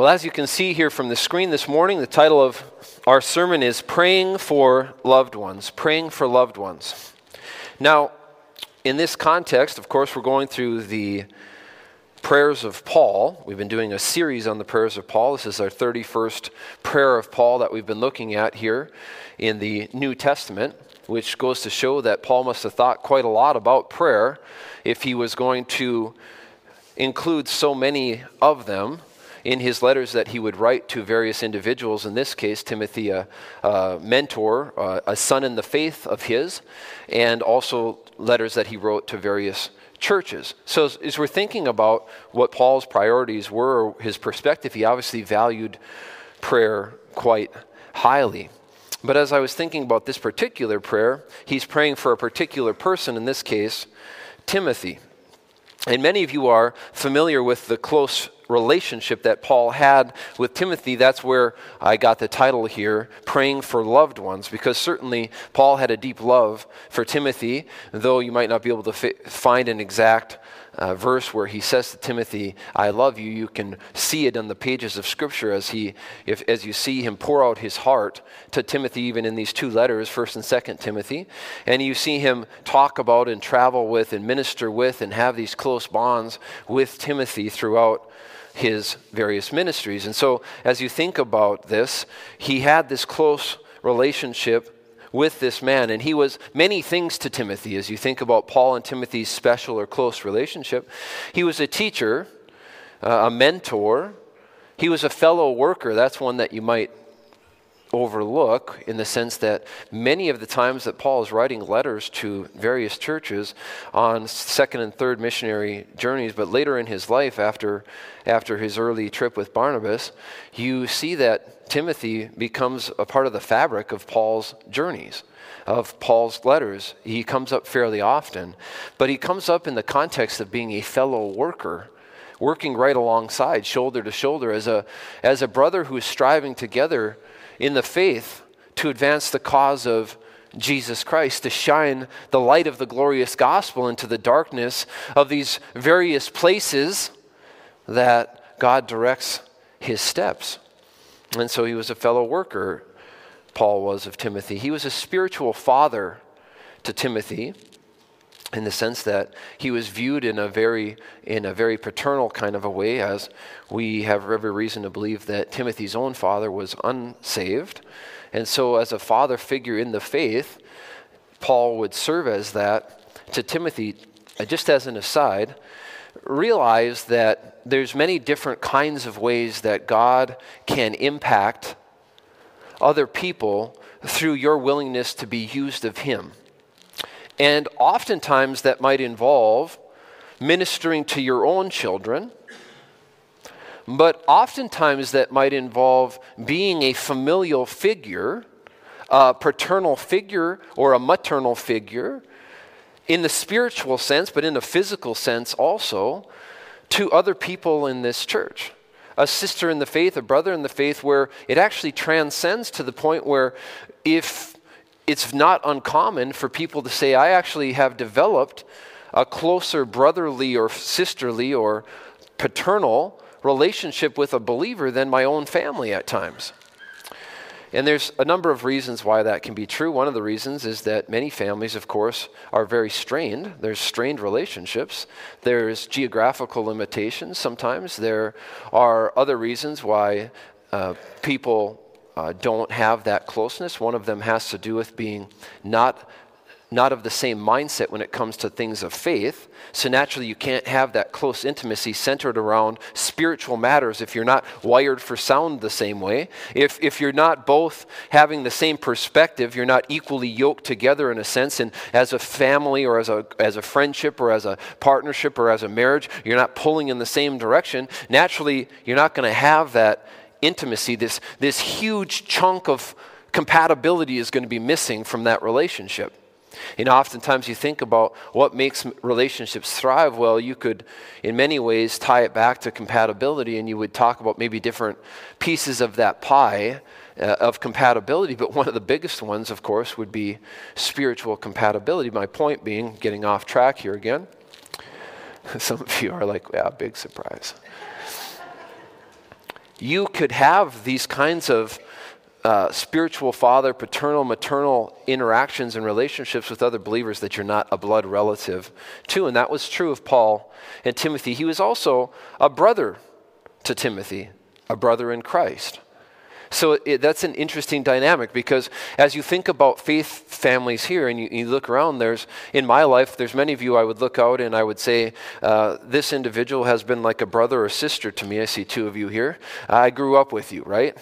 Well, as you can see here from the screen this morning, the title of our sermon is Praying for Loved Ones. Praying for Loved Ones. Now, in this context, of course, we're going through the prayers of Paul. We've been doing a series on the prayers of Paul. This is our 31st prayer of Paul that we've been looking at here in the New Testament, which goes to show that Paul must have thought quite a lot about prayer if he was going to include so many of them in his letters that he would write to various individuals, in this case, Timothy, a, a mentor, a, a son in the faith of his, and also letters that he wrote to various churches. So, as, as we're thinking about what Paul's priorities were, his perspective, he obviously valued prayer quite highly. But as I was thinking about this particular prayer, he's praying for a particular person, in this case, Timothy. And many of you are familiar with the close relationship that Paul had with Timothy. That's where I got the title here, Praying for Loved Ones, because certainly Paul had a deep love for Timothy, though you might not be able to fi- find an exact uh, verse where he says to Timothy, I love you. You can see it in the pages of Scripture as, he, if, as you see him pour out his heart to Timothy, even in these two letters, 1st and 2nd Timothy. And you see him talk about and travel with and minister with and have these close bonds with Timothy throughout his various ministries. And so, as you think about this, he had this close relationship with this man, and he was many things to Timothy. As you think about Paul and Timothy's special or close relationship, he was a teacher, uh, a mentor, he was a fellow worker. That's one that you might overlook in the sense that many of the times that Paul is writing letters to various churches on second and third missionary journeys, but later in his life, after, after his early trip with Barnabas, you see that Timothy becomes a part of the fabric of Paul's journeys. Of Paul's letters. He comes up fairly often, but he comes up in the context of being a fellow worker working right alongside, shoulder to shoulder, as a, as a brother who is striving together in the faith to advance the cause of Jesus Christ, to shine the light of the glorious gospel into the darkness of these various places that God directs his steps. And so he was a fellow worker, Paul was of Timothy. He was a spiritual father to Timothy in the sense that he was viewed in a very in a very paternal kind of a way as we have every reason to believe that Timothy's own father was unsaved. And so as a father figure in the faith Paul would serve as that to Timothy. Uh, just as an aside realize that there's many different kinds of ways that God can impact other people through your willingness to be used of him and oftentimes that might involve ministering to your own children, but oftentimes that might involve being a familial figure, a paternal figure or a maternal figure, in the spiritual sense, but in the physical sense also, to other people in this church. A sister in the faith, a brother in the faith, where it actually transcends to the point where if it's not uncommon for people to say, I actually have developed a closer brotherly or sisterly or paternal relationship with a believer than my own family at times. And there's a number of reasons why that can be true. One of the reasons is that many families, of course, are very strained. There's strained relationships. There's geographical limitations sometimes. There are other reasons why uh, people uh, don't have that closeness. One of them has to do with being not, not of the same mindset when it comes to things of faith. So naturally, you can't have that close intimacy centered around spiritual matters if you're not wired for sound the same way. If, if you're not both having the same perspective, you're not equally yoked together in a sense, and as a family or as a, as a friendship or as a partnership or as a marriage, you're not pulling in the same direction. Naturally, you're not going to have that intimacy, this, this huge chunk of compatibility is going to be missing from that relationship. You know, oftentimes you think about what makes relationships thrive. Well, you could, in many ways, tie it back to compatibility, and you would talk about maybe different pieces of that pie uh, of compatibility. But one of the biggest ones, of course, would be spiritual compatibility. My point being, getting off track here again. Some of you are like, yeah, big surprise you could have these kinds of uh, spiritual father, paternal, maternal interactions and relationships with other believers that you're not a blood relative to. And that was true of Paul and Timothy. He was also a brother to Timothy, a brother in Christ. So it, that's an interesting dynamic because as you think about faith families here and you, you, look around, there's, in my life, there's many of you I would look out and I would say, uh, this individual has been like a brother or sister to me. I see two of you here. I grew up with you, right?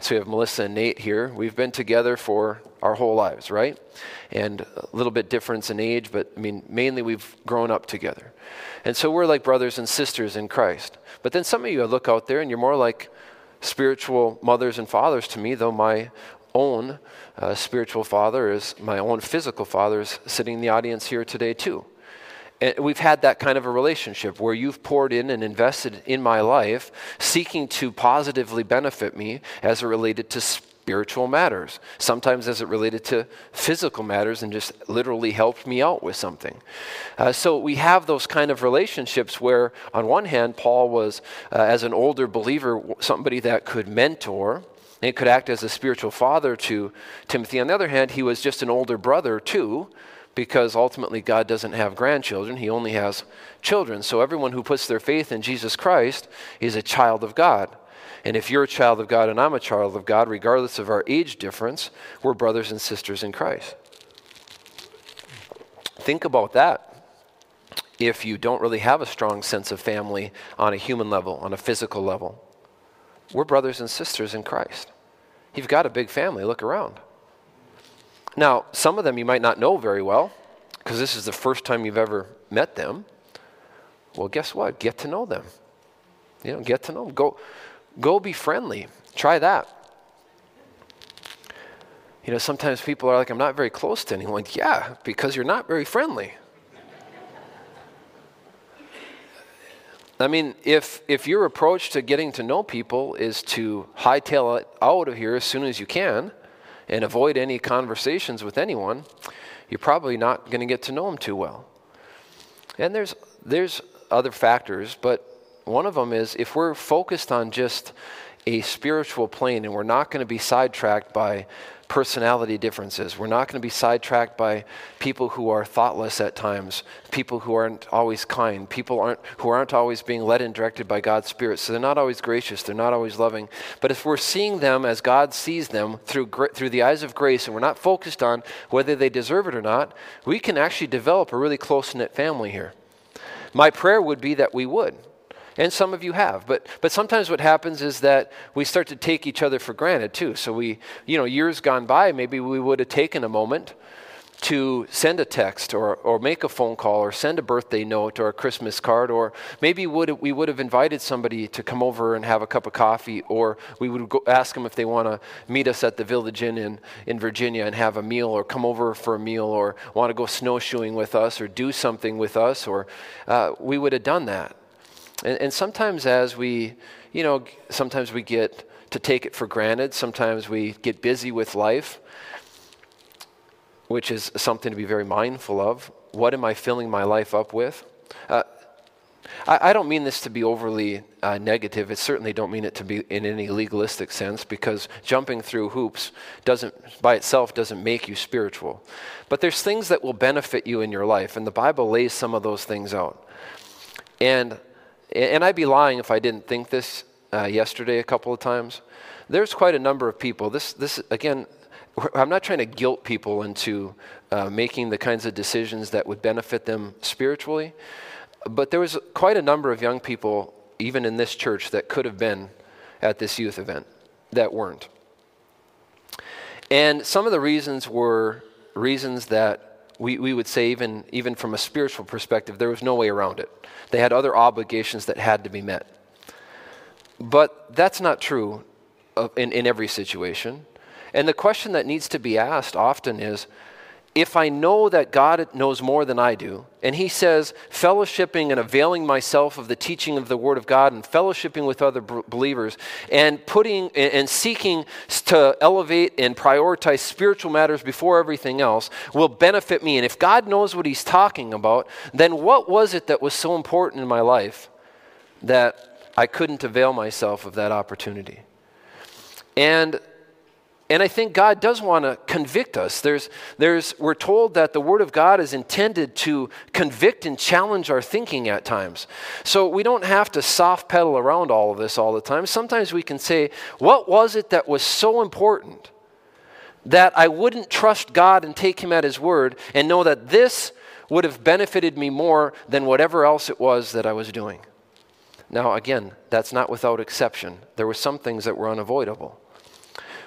So we have Melissa and Nate here. We've been together for our whole lives, right? And a little bit difference in age, but I mean, mainly we've grown up together. And so we're like brothers and sisters in Christ. But then some of you I look out there and you're more like spiritual mothers and fathers to me, though my own uh, spiritual father is my own physical father is sitting in the audience here today too. And we've had that kind of a relationship where you've poured in and invested in my life, seeking to positively benefit me as it related to spiritual matters, sometimes as it related to physical matters, and just literally helped me out with something. Uh, so we have those kind of relationships where, on one hand, Paul was, uh, as an older believer, somebody that could mentor. And could act as a spiritual father to Timothy. On the other hand, he was just an older brother too, because ultimately God doesn't have grandchildren, He only has children. So everyone who puts their faith in Jesus Christ is a child of God. And if you're a child of God and I'm a child of God, regardless of our age difference, we're brothers and sisters in Christ. Think about that if you don't really have a strong sense of family on a human level, on a physical level. We're brothers and sisters in Christ. You've got a big family, look around. Now, some of them you might not know very well because this is the first time you've ever met them. Well, guess what? Get to know them. You know, get to know them. Go, Go be friendly. Try that. You know, sometimes people are like, I'm not very close to anyone. Yeah, because you're not very friendly. I mean, if, if your approach to getting to know people is to hightail it out of here as soon as you can and avoid any conversations with anyone, you're probably not going to get to know them too well. And there's, there's other factors, but one of them is if we're focused on just a spiritual plane and we're not going to be sidetracked by personality differences. We're not going to be sidetracked by people who are thoughtless at times, people who aren't always kind, people aren't, who aren't always being led and directed by God's Spirit. So they're not always gracious, they're not always loving. But if we're seeing them as God sees them through, through the eyes of grace and we're not focused on whether they deserve it or not, we can actually develop a really close knit family here. My prayer would be that we would. And some of you have. But, but sometimes what happens is that we start to take each other for granted too. So we, you know, years gone by, maybe we would have taken a moment to send a text or, or make a phone call or send a birthday note or a Christmas card, or maybe would, we would have invited somebody to come over and have a cup of coffee, or we would go ask them if they want to meet us at the Village Inn in, in Virginia and have a meal, or come over for a meal, or want to go snowshoeing with us, or do something with us, or uh, we would have done that. And, and sometimes, as we, you know, sometimes we get to take it for granted, sometimes we get busy with life, which is something to be very mindful of. What am I filling my life up with? Uh, I, I, don't mean this to be overly uh, negative. It certainly don't mean it to be in any legalistic sense because jumping through hoops doesn't, by itself, doesn't make you spiritual. But there's things that will benefit you in your life, and the Bible lays some of those things out. And and I'd be lying if I didn't think this uh, yesterday a couple of times. There's quite a number of people. This, this again, I'm not trying to guilt people into uh, making the kinds of decisions that would benefit them spiritually, but there was quite a number of young people, even in this church, that could have been at this youth event that weren't. And some of the reasons were reasons that we, we would say, even, even from a spiritual perspective, there was no way around it. They had other obligations that had to be met. But that's not true in, in every situation. And the question that needs to be asked often is if I know that God knows more than I do, and He says, fellowshipping and availing myself of the teaching of the Word of God and fellowshipping with other believers and putting and seeking to elevate and prioritize spiritual matters before everything else will benefit me. And if God knows what He's talking about, then what was it that was so important in my life that I couldn't avail myself of that opportunity. And and I think God does want to convict us. There's, there's, we're told that the Word of God is intended to convict and challenge our thinking at times. So we don't have to soft pedal around all of this all the time. Sometimes we can say, What was it that was so important that I wouldn't trust God and take Him at His word and know that this would have benefited me more than whatever else it was that I was doing? Now, again, that's not without exception. There were some things that were unavoidable.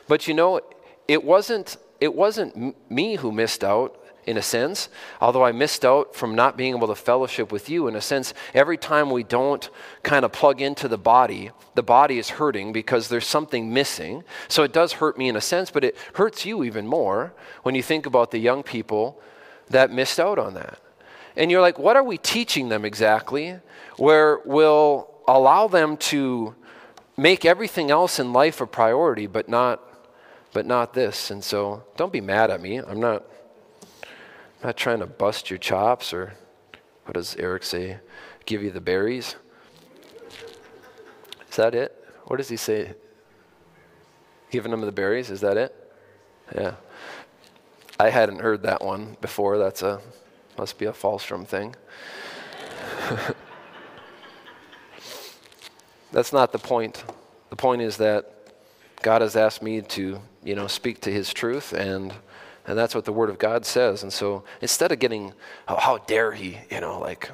But you know, it wasn't, it wasn't me who missed out in a sense, although I missed out from not being able to fellowship with you. In a sense, every time we don't kind of plug into the body, the body is hurting because there's something missing. So it does hurt me in a sense, but it hurts you even more when you think about the young people that missed out on that. And you're like, what are we teaching them exactly? Where we'll allow them to make everything else in life a priority, but not but not this. And so don't be mad at me. I'm not, I'm not trying to bust your chops or, what does Eric say? Give you the berries? Is that it? What does he say? Giving them the berries? Is that it? Yeah. I hadn't heard that one before. That's a, must be a Falstrom thing. That's not the point. The point is that God has asked me to you know, speak to his truth and and that's what the word of God says. And so instead of getting, oh, how dare he, you know, like,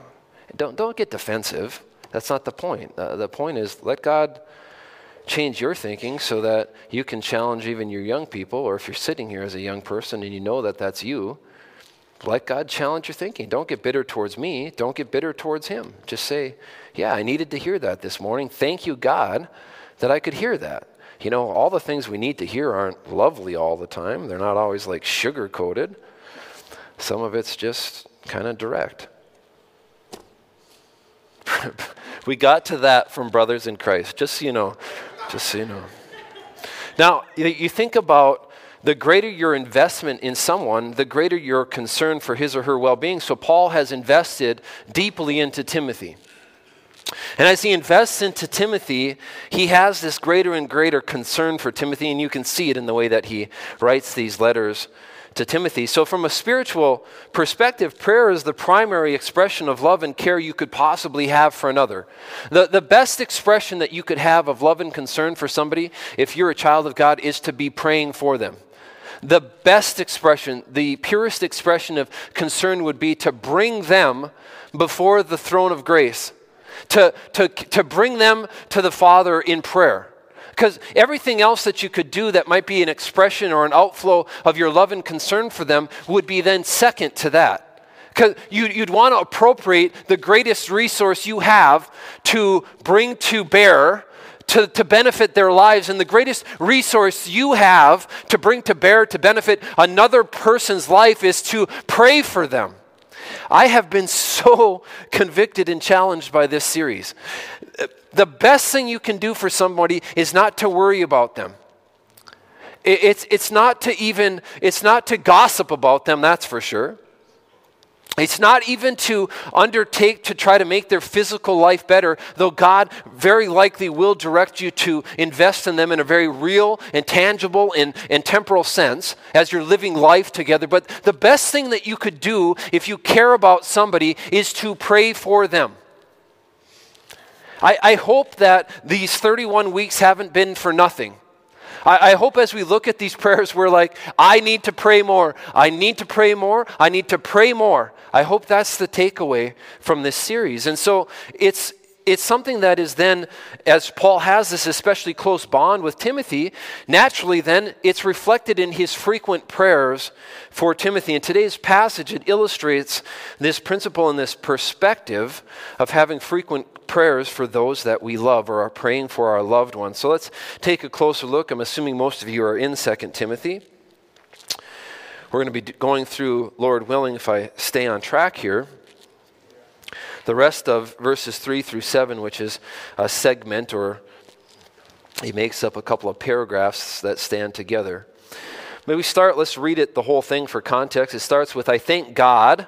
don't, don't get defensive. That's not the point. Uh, the point is let God change your thinking so that you can challenge even your young people, or if you're sitting here as a young person and you know that that's you, let God challenge your thinking. Don't get bitter towards me. Don't get bitter towards him. Just say, yeah, I needed to hear that this morning. Thank you, God, that I could hear that you know, all the things we need to hear aren't lovely all the time. They're not always like sugar coated. Some of it's just kind of direct. we got to that from brothers in Christ, just so you know. Just so you know. Now, you think about the greater your investment in someone, the greater your concern for his or her well being. So, Paul has invested deeply into Timothy. And as he invests into Timothy, he has this greater and greater concern for Timothy, and you can see it in the way that he writes these letters to Timothy. So, from a spiritual perspective, prayer is the primary expression of love and care you could possibly have for another. The, the best expression that you could have of love and concern for somebody, if you're a child of God, is to be praying for them. The best expression, the purest expression of concern would be to bring them before the throne of grace to, to, to bring them to the Father in prayer. Because everything else that you could do that might be an expression or an outflow of your love and concern for them would be then second to that. Because you'd, you'd want to appropriate the greatest resource you have to bring to bear to, to benefit their lives. And the greatest resource you have to bring to bear to benefit another person's life is to pray for them. I have been so convicted and challenged by this series. The best thing you can do for somebody is not to worry about them. It's, it's not to even, it's not to gossip about them, that's for sure. It's not even to undertake to try to make their physical life better, though God very likely will direct you to invest in them in a very real and tangible and, and temporal sense as you're living life together. But the best thing that you could do if you care about somebody is to pray for them. I, I hope that these 31 weeks haven't been for nothing. I, I, hope as we look at these prayers, we're like, I need to pray more. I need to pray more. I need to pray more. I hope that's the takeaway from this series. And so it's, it's something that is then, as Paul has this especially close bond with Timothy, naturally then it's reflected in his frequent prayers for Timothy. In today's passage, it illustrates this principle and this perspective of having frequent prayers for those that we love or are praying for our loved ones. So let's take a closer look. I'm assuming most of you are in 2 Timothy. We're going to be going through, Lord willing, if I stay on track here, the rest of verses 3 through 7, which is a segment or he makes up a couple of paragraphs that stand together. May we start, let's read it, the whole thing for context. It starts with I thank God,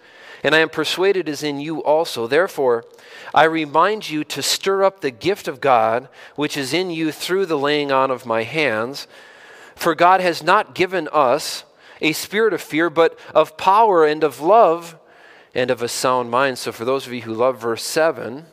and I am persuaded is in you also. Therefore, I remind you to stir up the gift of God which is in you through the laying on of my hands. For God has not given us a spirit of fear, but of power and of love and of a sound mind. So, for those of you who love verse 7,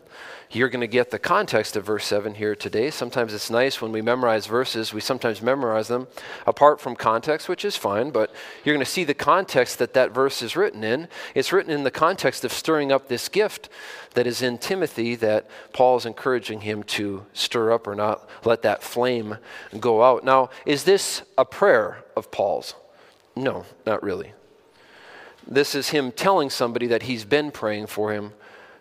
you're going to get the context of verse 7 here today. Sometimes it's nice when we memorize verses, we sometimes memorize them apart from context, which is fine, but you're going to see the context that that verse is written in. It's written in the context of stirring up this gift that is in Timothy that Paul is encouraging him to stir up or not let that flame go out. Now, is this a prayer of Paul's? No, not really. This is him telling somebody that he's been praying for him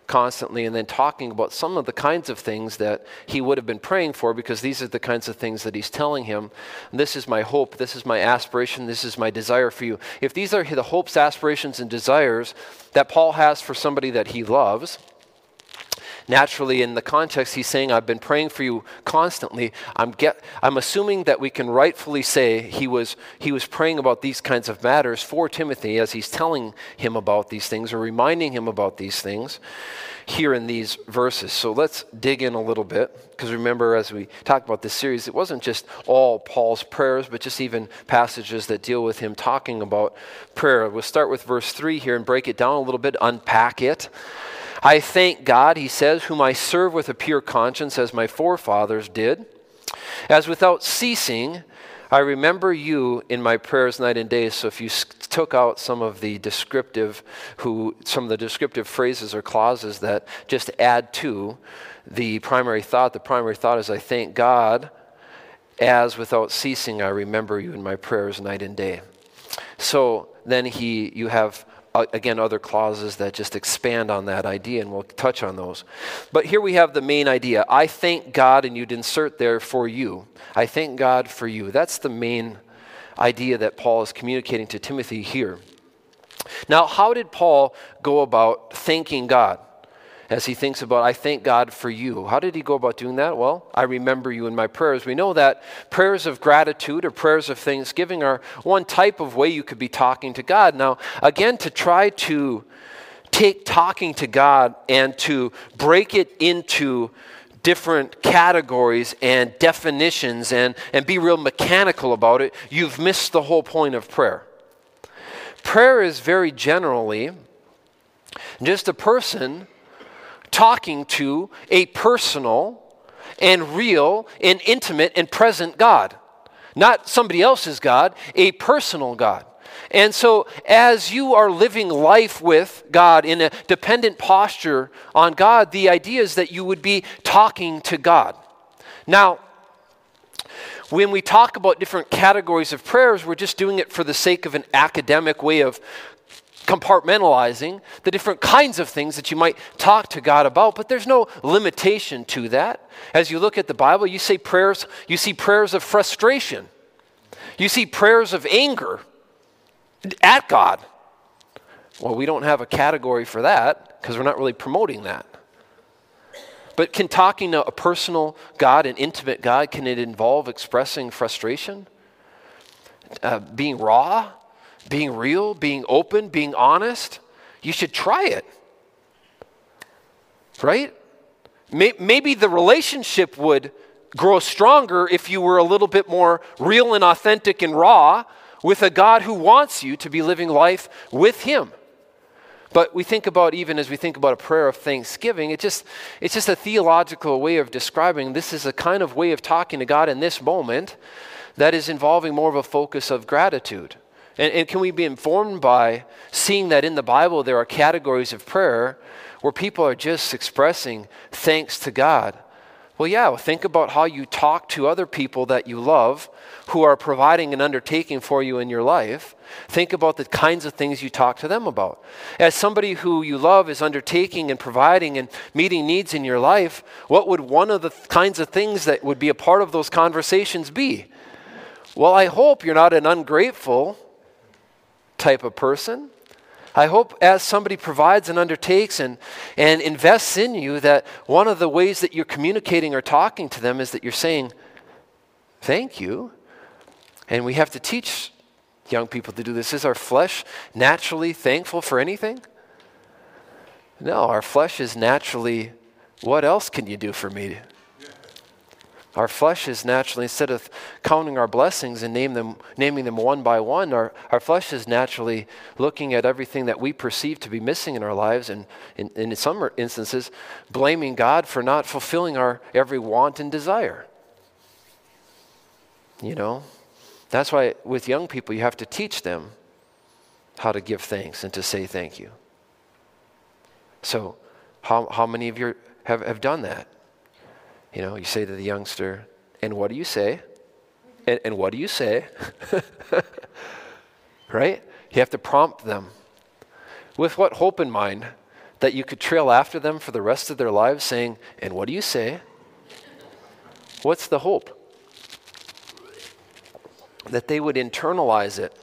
constantly and then talking about some of the kinds of things that he would have been praying for because these are the kinds of things that he's telling him. This is my hope, this is my aspiration, this is my desire for you. If these are the hopes, aspirations, and desires that Paul has for somebody that he loves, naturally in the context he's saying i've been praying for you constantly. I'm, get, I'm assuming that we can rightfully say he was, he was praying about these kinds of matters for timothy as he's telling him about these things or reminding him about these things here in these verses. So let's dig in a little bit because remember as we talked about this series it wasn't just all paul's prayers but just even passages that deal with him talking about prayer. We'll start with verse 3 here and break it down a little bit unpack it I thank God, he says, whom I serve with a pure conscience as my forefathers did, as without ceasing I remember you in my prayers night and day. So if you took out some of the descriptive who some of the descriptive phrases or clauses that just add to the primary thought, the primary thought is I thank God as without ceasing I remember you in my prayers night and day. So then he you have Uh, again, other clauses that just expand on that idea, and we'll touch on those. But here we have the main idea. I thank God, and you'd insert there for you. I thank God for you. That's the main idea that Paul is communicating to Timothy here. Now, how did Paul go about thanking God? As he thinks about, I thank God for you. How did he go about doing that? Well, I remember you in my prayers. We know that prayers of gratitude or prayers of thanksgiving are one type of way you could be talking to God. Now, again, to try to take talking to God and to break it into different categories and definitions and, and be real mechanical about it, you've missed the whole point of prayer. Prayer is very generally just a person talking to a personal and real and intimate and present God. Not somebody else's God, a personal God. And so, as you are living life with God in a dependent posture on God, the idea is that you would be talking to God. Now, when we talk about different categories of prayers, we're just doing it for the sake of an academic way of compartmentalizing the different kinds of things that you might talk to God about, but there's no limitation to that. As you look at the Bible, you say prayers, you see prayers of frustration. You see prayers of anger at God. Well, we don't have a category for that because we're not really promoting that. But can talking to a personal God, an intimate God, can it involve expressing frustration? Uh, being raw? Being real, being open, being honest, you should try it. Right? Maybe the relationship would grow stronger if you were a little bit more real and authentic and raw with a God who wants you to be living life with Him. But we think about even as we think about a prayer of thanksgiving, it just it's just a theological way of describing this is a kind of way of talking to God in this moment that is involving more of a focus of gratitude. And, and can we be informed by seeing that in the Bible there are categories of prayer where people are just expressing thanks to God? Well, yeah, well, think about how you talk to other people that you love who are providing an undertaking for you in your life. Think about the kinds of things you talk to them about. As somebody who you love is undertaking and providing and meeting needs in your life, what would one of the th- kinds of things that would be a part of those conversations be? Well, I hope you're not an ungrateful type of person. I hope as somebody provides and undertakes and, and invests in you, that one of the ways that you're communicating or talking to them is that you're saying, Thank you. And we have to teach young people to do this. Is our flesh naturally thankful for anything? No, our flesh is naturally, What else can you do for me? Our flesh is naturally, instead of counting our blessings and name them, naming them one by one, our, our flesh is naturally looking at everything that we perceive to be missing in our lives and, in, in some instances, blaming God for not fulfilling our every want and desire. You know? That's why with young people, you have to teach them how to give thanks and to say thank you. So, how, how many of you have, have done that? You know, you say to the youngster, and what do you say? And, and what do you say? right? You have to prompt them. With what hope in mind that you could trail after them for the rest of their lives saying, and what do you say? What's the hope? That they would internalize it.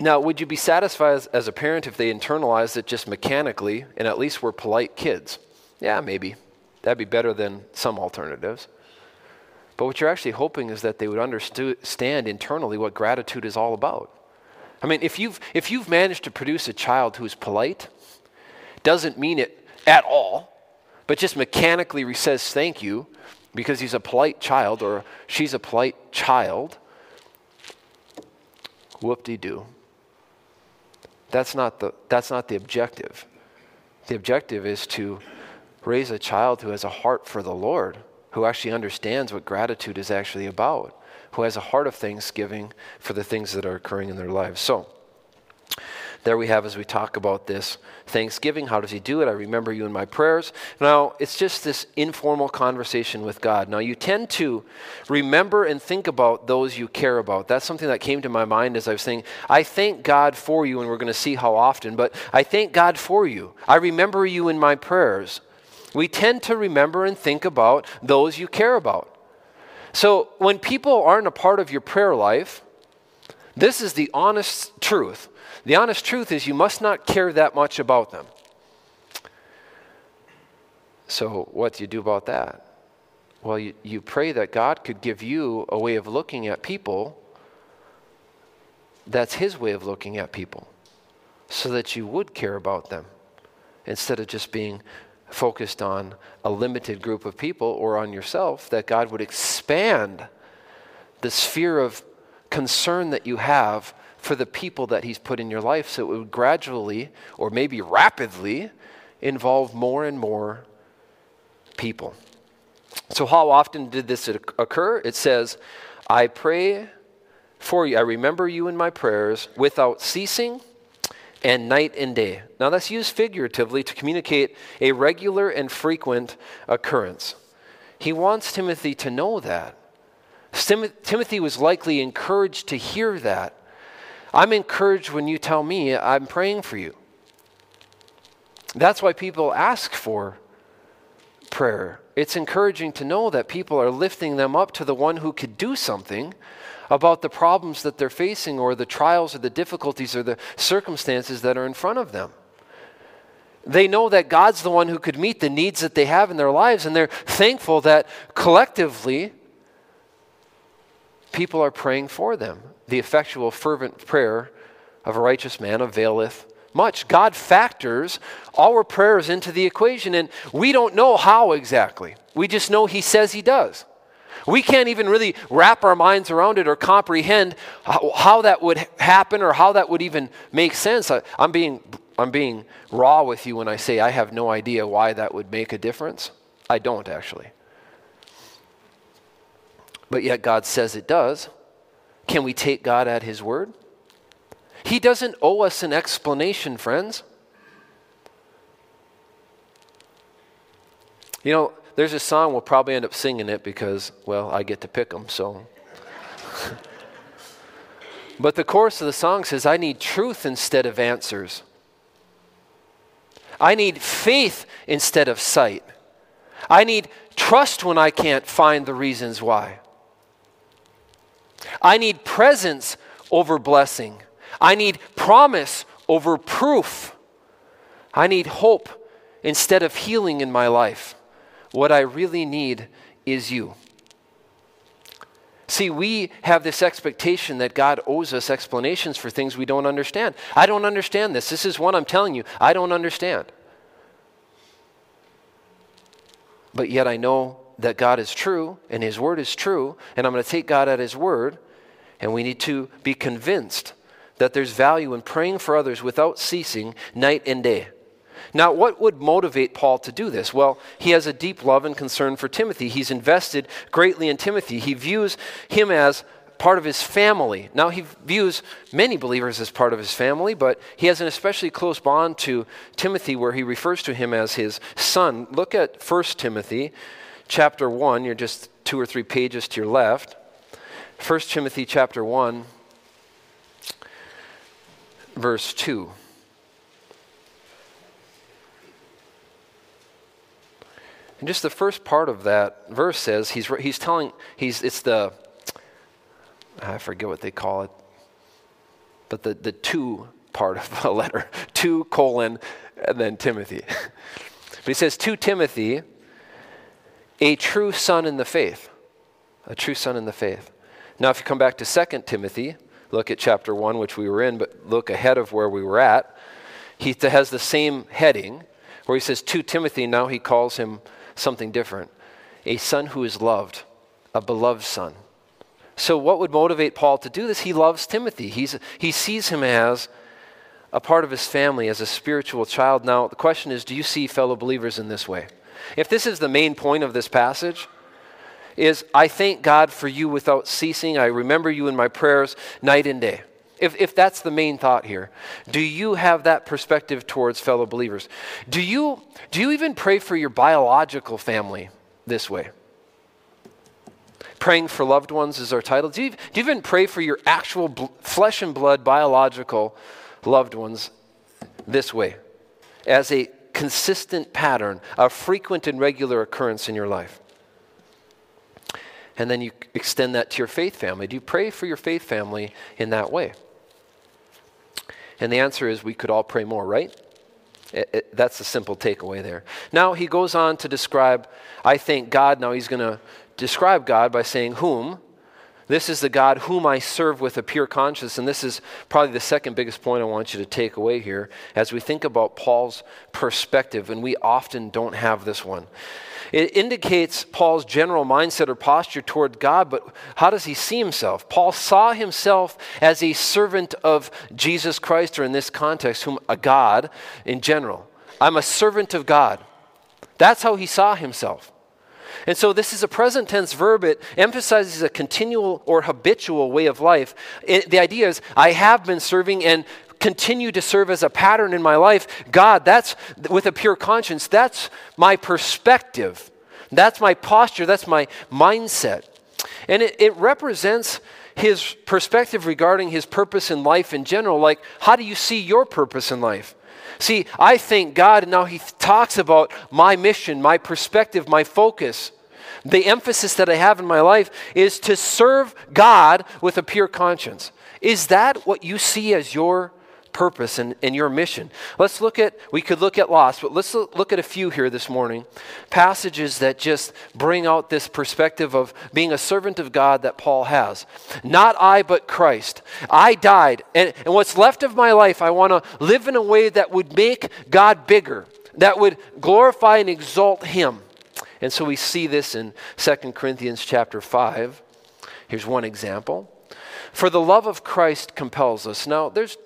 Now, would you be satisfied as, as a parent if they internalized it just mechanically and at least were polite kids? Yeah, maybe. That'd be better than some alternatives. But what you're actually hoping is that they would understand internally what gratitude is all about. I mean, if you've, if you've managed to produce a child who's polite, doesn't mean it at all, but just mechanically says thank you because he's a polite child or she's a polite child, whoop de doo. That's not the, that's not the objective. The objective is to raise a child who has a heart for the Lord, who actually understands what gratitude is actually about, who has a heart of thanksgiving for the things that are occurring in their lives. So, there we have as we talk about this thanksgiving. How does he do it? I remember you in my prayers. Now, it's just this informal conversation with God. Now, you tend to remember and think about those you care about. That's something that came to my mind as I was saying, I thank God for you, and we're going to see how often, but I thank God for you. I remember you in my prayers we tend to remember and think about those you care about. So when people aren't a part of your prayer life, this is the honest truth. The honest truth is you must not care that much about them. So, what do you do about that? Well, you, you pray that God could give you a way of looking at people that's His way of looking at people so that you would care about them instead of just being focused on a limited group of people or on yourself, that God would expand the sphere of concern that you have for the people that He's put in your life so it would gradually, or maybe rapidly, involve more and more people. So, how often did this occur? It says, I pray for you. I remember you in my prayers without ceasing and night and day. Now, that's used figuratively to communicate a regular and frequent occurrence. He wants Timothy to know that. Timothy was likely encouraged to hear that. I'm encouraged when you tell me I'm praying for you. That's why people ask for prayer. It's encouraging to know that people are lifting them up to the one who could do something about the problems that they're facing or the trials or the difficulties or the circumstances that are in front of them. They know that God's the one who could meet the needs that they have in their lives, and they're thankful that collectively people are praying for them. The effectual, fervent prayer of a righteous man availeth much. God factors our prayers into the equation, and we don't know how exactly. We just know He says He does. We can't even really wrap our minds around it or comprehend how, how that would happen or how that would even make sense. I, I'm, being, I'm being raw with you when I say I have no idea why that would make a difference. I don't actually. But yet God says it does. Can we take God at His word? He doesn't owe us an explanation, friends. You know, there's a song, we'll probably end up singing it because, well, I get to pick them, so. but the chorus of the song says, I need truth instead of answers. I need faith instead of sight. I need trust when I can't find the reasons why. I need presence over blessing. I need promise over proof. I need hope instead of healing in my life. What I really need is you. See, we have this expectation that God owes us explanations for things we don't understand. I don't understand this. This is one I'm telling you, I don't understand. But yet I know that God is true and His Word is true, and I'm going to take God at His Word, and we need to be convinced that there's value in praying for others without ceasing night and day. Now, what would motivate Paul to do this? Well, he has a deep love and concern for Timothy. He's invested greatly in Timothy. He views him as part of his family. Now, he views many believers as part of his family, but he has an especially close bond to Timothy where he refers to him as his son. Look at 1 Timothy chapter 1. You're just two or three pages to your left. 1 Timothy chapter 1, verse 2. And just the first part of that verse says he's, he's telling, he's, it's the, I forget what they call it, but the, the two part of the letter, two colon, and then Timothy. but he says, to Timothy, a true son in the faith. A true son in the faith. Now, if you come back to 2 Timothy, look at chapter 1, which we were in, but look ahead of where we were at. He has the same heading where he says, to Timothy, now he calls him something different a son who is loved, a beloved son. So, what would motivate Paul to do this? He loves Timothy. He's, he sees him as a part of his family, as a spiritual child. Now, the question is do you see fellow believers in this way? If this is the main point of this passage, is I thank God for you without ceasing. I remember you in my prayers night and day. If, if that's the main thought here, do you have that perspective towards fellow believers? Do you, do you even pray for your biological family this way? Praying for loved ones is our title. Do you, do you even pray for your actual bl- flesh and blood biological loved ones this way? As a consistent pattern, a frequent and regular occurrence in your life? And then you extend that to your faith family. Do you pray for your faith family in that way? And the answer is we could all pray more, right? It, it, that's the simple takeaway there. Now he goes on to describe, I think God, now he's going to describe God by saying, Whom? This is the God whom I serve with a pure conscience. And this is probably the second biggest point I want you to take away here as we think about Paul's perspective, and we often don't have this one. It indicates Paul's general mindset or posture toward God, but how does he see himself? Paul saw himself as a servant of Jesus Christ, or in this context, whom a God in general. I'm a servant of God. That's how he saw himself. And so this is a present tense verb. It emphasizes a continual or habitual way of life. It, the idea is, I have been serving and continue to serve as a pattern in my life, God, that's with a pure conscience, that's my perspective. That's my posture, that's my mindset. And it, it represents his perspective regarding his purpose in life in general. Like, how do you see your purpose in life? See, I thank God, and now he talks about my mission, my perspective, my focus. The emphasis that I have in my life is to serve God with a pure conscience. Is that what you see as your purpose and, and your mission. Let's look at, we could look at loss, but let's look at a few here this morning. Passages that just bring out this perspective of being a servant of God that Paul has. Not I, but Christ. I died, and, and what's left of my life, I want to live in a way that would make God bigger, that would glorify and exalt Him. And so we see this in 2 Corinthians chapter 5. Here's one example. For the love of Christ compels us. Now, there's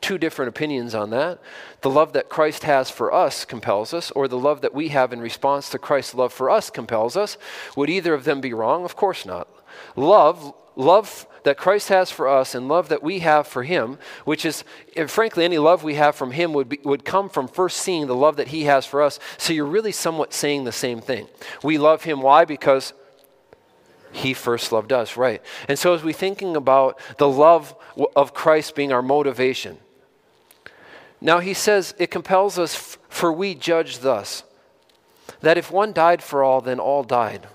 two different opinions on that. The love that Christ has for us compels us, or the love that we have in response to Christ's love for us compels us. Would either of them be wrong? Of course not. Love, love that Christ has for us and love that we have for him, which is, frankly, any love we have from him would, be, would come from first seeing the love that he has for us. So you're really somewhat saying the same thing. We love him. Why? Because he first loved us, right? And so as we're thinking about the love of Christ being our motivation, now he says, it compels us, for we judge thus, that if one died for all, then all died.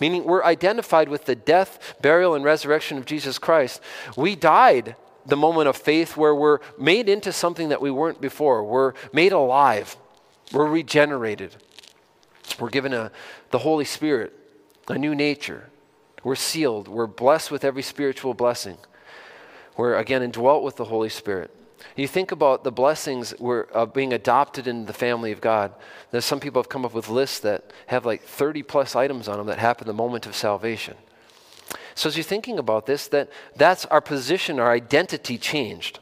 Meaning we're identified with the death, burial, and resurrection of Jesus Christ. We died the moment of faith where we're made into something that we weren't before. We're made alive. We're regenerated. We're given a, the Holy Spirit, a new nature. We're sealed. We're blessed with every spiritual blessing. We're, again, indwelt with the Holy Spirit. You think about the blessings we're uh, being adopted into the family of God. There's some people have come up with lists that have like 30 plus items on them that happen the moment of salvation. So as you're thinking about this, that that's our position, our identity changed.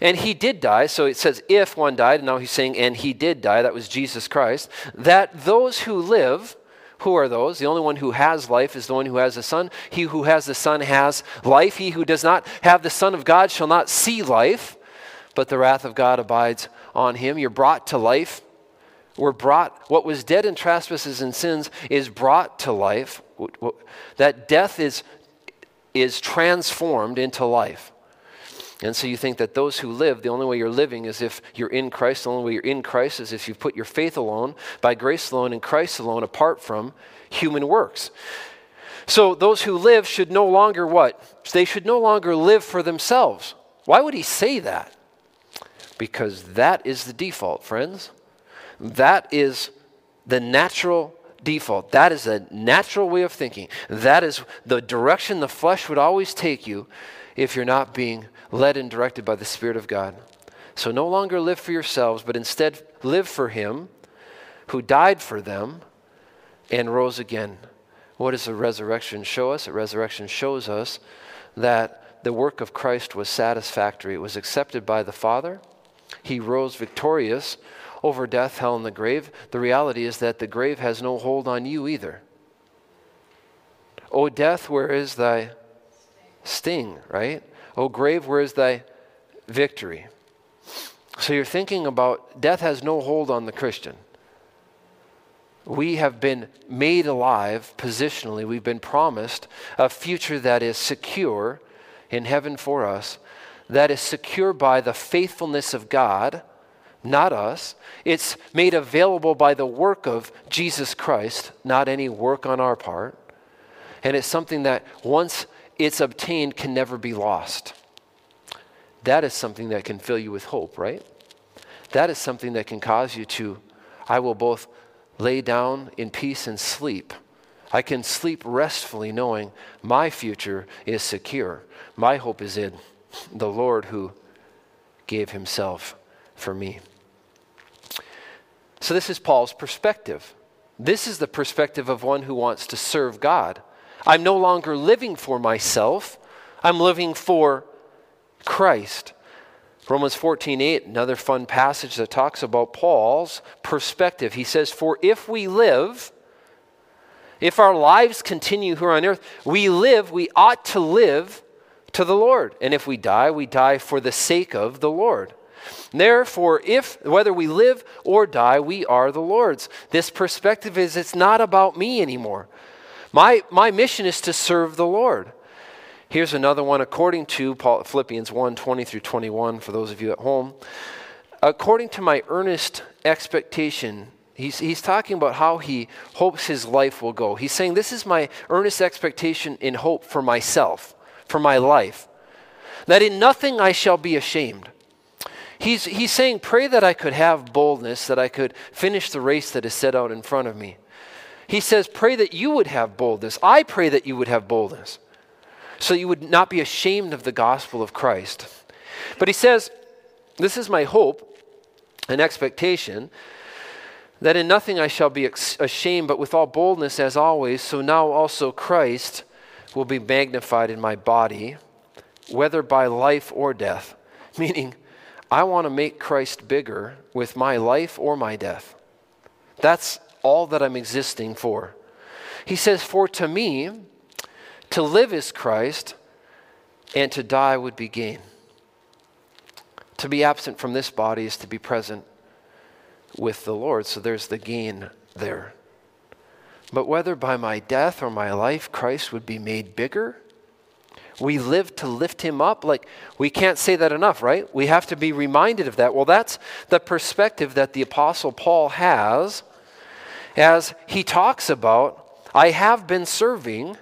And he did die, so it says if one died, and now he's saying and he did die, that was Jesus Christ, that those who live, who are those? The only one who has life is the one who has the Son. He who has the Son has life. He who does not have the Son of God shall not see life, but the wrath of God abides on him. You're brought to life. We're brought, what was dead in trespasses and sins is brought to life. That death is, is transformed into life. And so you think that those who live, the only way you're living is if you're in Christ. The only way you're in Christ is if you put your faith alone, by grace alone, in Christ alone, apart from human works. So those who live should no longer what? They should no longer live for themselves. Why would he say that? Because that is the default, friends. That is the natural default. That is a natural way of thinking. That is the direction the flesh would always take you if you're not being led and directed by the Spirit of God. So no longer live for yourselves, but instead live for Him who died for them and rose again. What does the resurrection show us? The resurrection shows us that the work of Christ was satisfactory. It was accepted by the Father he rose victorious over death, hell, and the grave. The reality is that the grave has no hold on you either. O death, where is thy sting, right? O grave, where is thy victory? So you're thinking about death has no hold on the Christian. We have been made alive positionally. We've been promised a future that is secure in heaven for us that is secure by the faithfulness of God, not us. It's made available by the work of Jesus Christ, not any work on our part. And it's something that once it's obtained can never be lost. That is something that can fill you with hope, right? That is something that can cause you to, I will both lay down in peace and sleep. I can sleep restfully knowing my future is secure. My hope is in the Lord who gave himself for me. So, this is Paul's perspective. This is the perspective of one who wants to serve God. I'm no longer living for myself, I'm living for Christ. Romans 14, 8, another fun passage that talks about Paul's perspective. He says, For if we live, if our lives continue here on earth, we live, we ought to live to the Lord. And if we die, we die for the sake of the Lord. Therefore, if whether we live or die, we are the Lord's. This perspective is it's not about me anymore. My, my mission is to serve the Lord. Here's another one according to Paul, Philippians 1 20 through 21, for those of you at home. According to my earnest expectation, he's, he's talking about how he hopes his life will go. He's saying, This is my earnest expectation in hope for myself for my life, that in nothing I shall be ashamed. He's, he's saying, Pray that I could have boldness, that I could finish the race that is set out in front of me. He says, Pray that you would have boldness. I pray that you would have boldness, so you would not be ashamed of the gospel of Christ. But he says, This is my hope and expectation that in nothing I shall be ashamed, but with all boldness as always, so now also Christ will be magnified in my body, whether by life or death. Meaning, I want to make Christ bigger with my life or my death. That's all that I'm existing for. He says, For to me, to live is Christ, and to die would be gain. To be absent from this body is to be present with the Lord. So there's the gain there. But whether by my death or my life Christ would be made bigger, we live to lift him up. Like, we can't say that enough, right? We have to be reminded of that. Well, that's the perspective that the Apostle Paul has as he talks about, I have been serving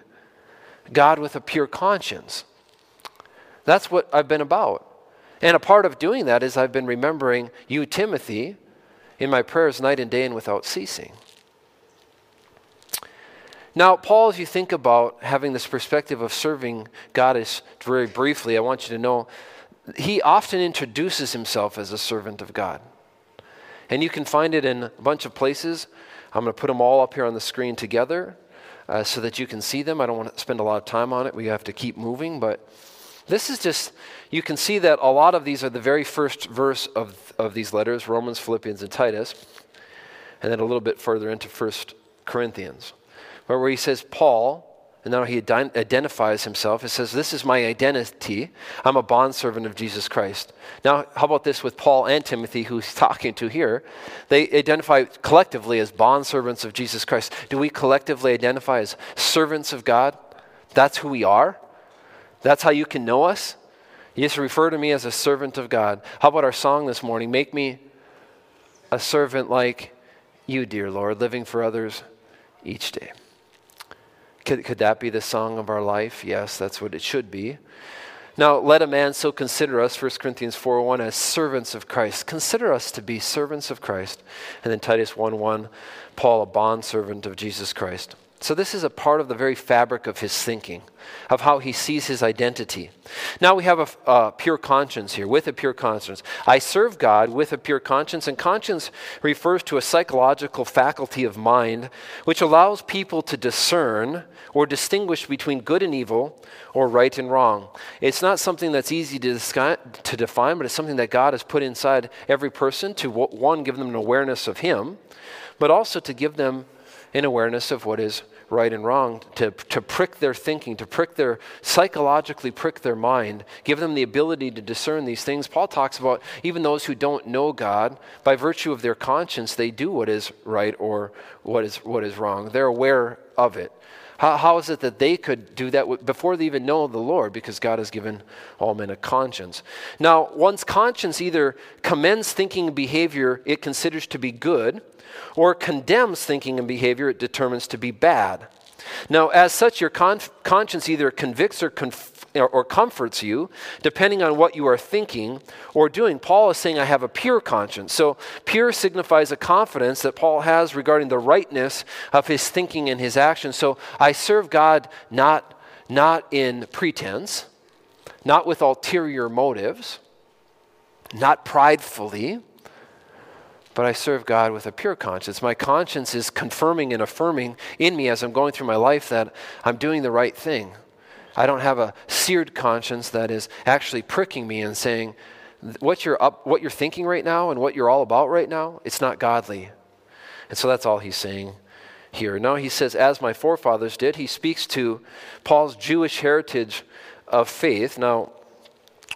God with a pure conscience. That's what I've been about. And a part of doing that is I've been remembering you, Timothy, in my prayers night and day and without ceasing. Now, Paul, as you think about having this perspective of serving God, is very briefly, I want you to know he often introduces himself as a servant of God. And you can find it in a bunch of places. I'm going to put them all up here on the screen together uh, so that you can see them. I don't want to spend a lot of time on it. We have to keep moving. But this is just, you can see that a lot of these are the very first verse of, of these letters Romans, Philippians, and Titus. And then a little bit further into First Corinthians, where he says, Paul, and now he identifies himself. It says, This is my identity. I'm a bondservant of Jesus Christ. Now, how about this with Paul and Timothy, who he's talking to here? They identify collectively as bondservants of Jesus Christ. Do we collectively identify as servants of God? That's who we are? That's how you can know us? You just refer to me as a servant of God. How about our song this morning? Make me a servant like you, dear Lord, living for others each day. Could, could that be the song of our life? Yes, that's what it should be. Now, let a man so consider us, 1 Corinthians 4 1, as servants of Christ. Consider us to be servants of Christ. And then Titus 1 1, Paul, a bondservant of Jesus Christ. So, this is a part of the very fabric of his thinking, of how he sees his identity. Now we have a, a, pure conscience here, with a pure conscience. I serve God with a pure conscience, and conscience refers to a psychological faculty of mind which allows people to discern or distinguish between good and evil or right and wrong. It's not something that's easy to, to define, but it's something that God has put inside every person to, one, give them an awareness of Him, but also to give them in awareness of what is right and wrong, to, to prick their thinking, to prick their, psychologically prick their mind, give them the ability to discern these things. Paul talks about even those who don't know God, by virtue of their conscience, they do what is right or what is, what is wrong. They're aware of it. How, how is it that they could do that before they even know the Lord? Because God has given all men a conscience. Now, one's conscience either commends thinking behavior it considers to be good, or condemns thinking and behavior it determines to be bad. Now, as such, your con- conscience either convicts or, conf- or comforts you, depending on what you are thinking or doing. Paul is saying, I have a pure conscience. So, pure signifies a confidence that Paul has regarding the rightness of his thinking and his actions. So, I serve God not, not in pretense, not with ulterior motives, not pridefully but I serve God with a pure conscience. My conscience is confirming and affirming in me as I'm going through my life that I'm doing the right thing. I don't have a seared conscience that is actually pricking me and saying, what you're, up, what you're thinking right now and what you're all about right now, it's not godly. And so that's all he's saying here. Now he says, as my forefathers did, he speaks to Paul's Jewish heritage of faith. Now,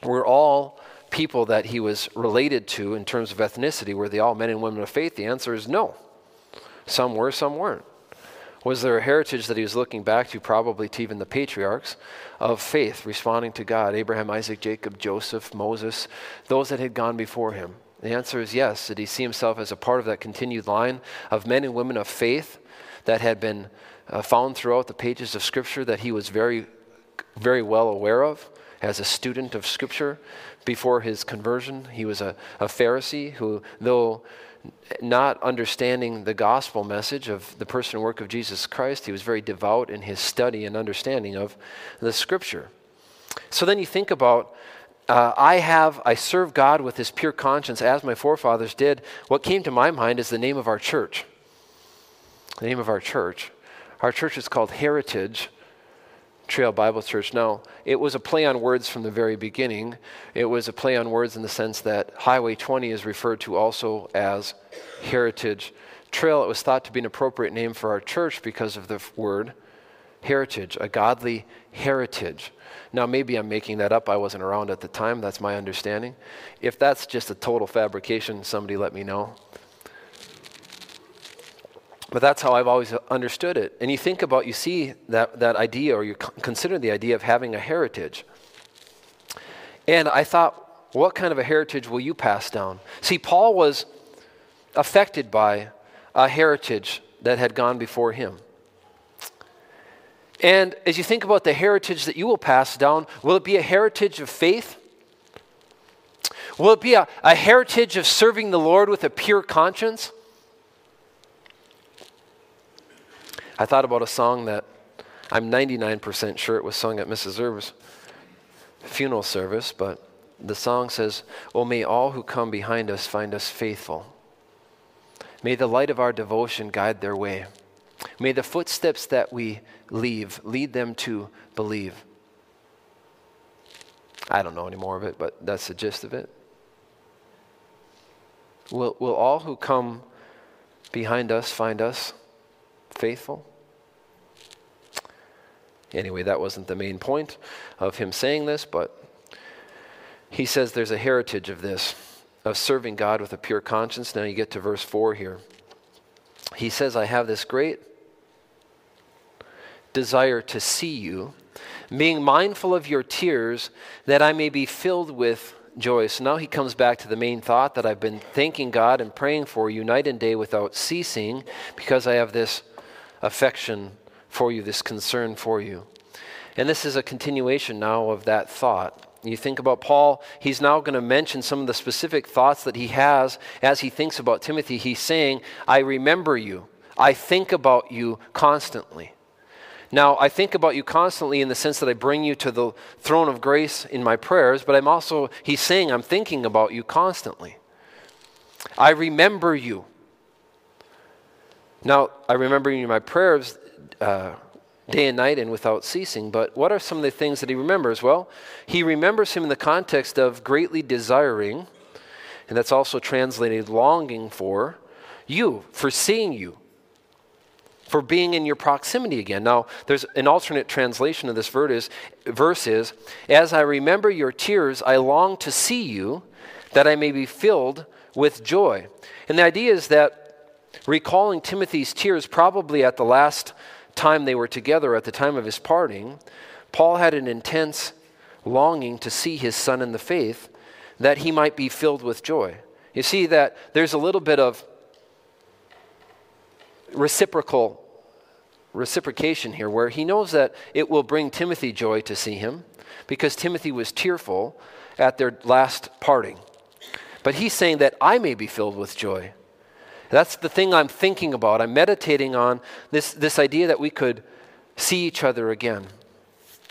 we're all people that he was related to in terms of ethnicity, were they all men and women of faith? The answer is no. Some were, some weren't. Was there a heritage that he was looking back to, probably to even the patriarchs, of faith, responding to God? Abraham, Isaac, Jacob, Joseph, Moses, those that had gone before him. The answer is yes. Did he see himself as a part of that continued line of men and women of faith that had been uh, found throughout the pages of Scripture that he was very, very well aware of as a student of Scripture? Before his conversion. He was a, a Pharisee who, though not understanding the gospel message of the person and work of Jesus Christ, he was very devout in his study and understanding of the scripture. So then you think about uh, I have, I serve God with this pure conscience as my forefathers did. What came to my mind is the name of our church. The name of our church. Our church is called Heritage Trail Bible Church. No, it was a play on words from the very beginning. It was a play on words in the sense that Highway 20 is referred to also as Heritage Trail. It was thought to be an appropriate name for our church because of the word heritage, a godly heritage. Now, maybe I'm making that up. I wasn't around at the time. That's my understanding. If that's just a total fabrication, somebody let me know. But that's how I've always understood it. And you think about, you see that, that idea, or you consider the idea of having a heritage. And I thought, what kind of a heritage will you pass down? See, Paul was affected by a heritage that had gone before him. And as you think about the heritage that you will pass down, will it be a heritage of faith? Will it be a, a heritage of serving the Lord with a pure conscience? I thought about a song that I'm 99% sure it was sung at Mrs. Erv's funeral service, but the song says, Oh, may all who come behind us find us faithful. May the light of our devotion guide their way. May the footsteps that we leave lead them to believe. I don't know any more of it, but that's the gist of it. Will, will all who come behind us find us faithful? Anyway, that wasn't the main point of him saying this, but he says there's a heritage of this, of serving God with a pure conscience. Now you get to verse 4 here. He says, I have this great desire to see you, being mindful of your tears, that I may be filled with joy. So now he comes back to the main thought that I've been thanking God and praying for you night and day without ceasing because I have this affection for you, this concern for you. And this is a continuation now of that thought. You think about Paul, he's now going to mention some of the specific thoughts that he has as he thinks about Timothy. He's saying, I remember you. I think about you constantly. Now, I think about you constantly in the sense that I bring you to the throne of grace in my prayers, but I'm also, he's saying, I'm thinking about you constantly. I remember you. Now, I remember you in my prayers uh, day and night and without ceasing, but what are some of the things that he remembers? Well, he remembers him in the context of greatly desiring, and that's also translated longing for you, for seeing you for being in your proximity again. Now, there's an alternate translation of this verse is, As I remember your tears, I long to see you, that I may be filled with joy. And the idea is that recalling Timothy's tears, probably at the last time they were together, at the time of his parting, Paul had an intense longing to see his son in the faith, that he might be filled with joy. You see that there's a little bit of reciprocal reciprocation here where he knows that it will bring Timothy joy to see him because Timothy was tearful at their last parting. But he's saying that I may be filled with joy. That's the thing I'm thinking about. I'm meditating on this, this idea that we could see each other again.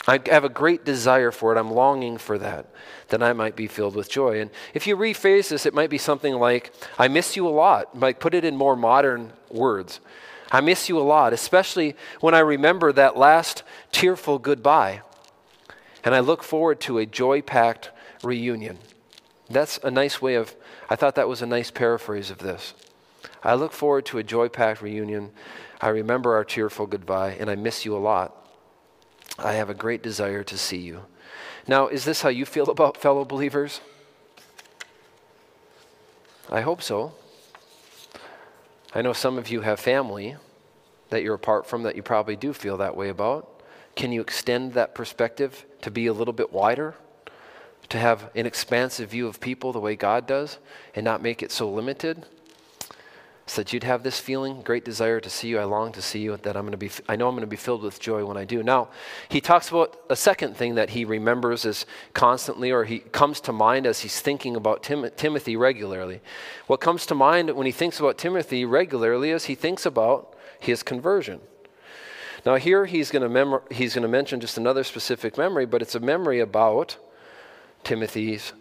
I have a great desire for it. I'm longing for that, that I might be filled with joy. And if you rephrase this, it might be something like, I miss you a lot. Like put it in more modern words. I miss you a lot, especially when I remember that last tearful goodbye. And I look forward to a joy packed reunion. That's a nice way of, I thought that was a nice paraphrase of this. I look forward to a joy packed reunion. I remember our tearful goodbye, and I miss you a lot. I have a great desire to see you. Now, is this how you feel about fellow believers? I hope so. I know some of you have family that you're apart from that you probably do feel that way about. Can you extend that perspective to be a little bit wider? To have an expansive view of people the way God does and not make it so limited? So that you'd have this feeling, great desire to see you. I long to see you. That I'm going to be. I know I'm going to be filled with joy when I do. Now, he talks about a second thing that he remembers as constantly, or he comes to mind as he's thinking about Tim, Timothy regularly. What comes to mind when he thinks about Timothy regularly is he thinks about his conversion. Now, here he's going to mem- he's going to mention just another specific memory, but it's a memory about Timothy's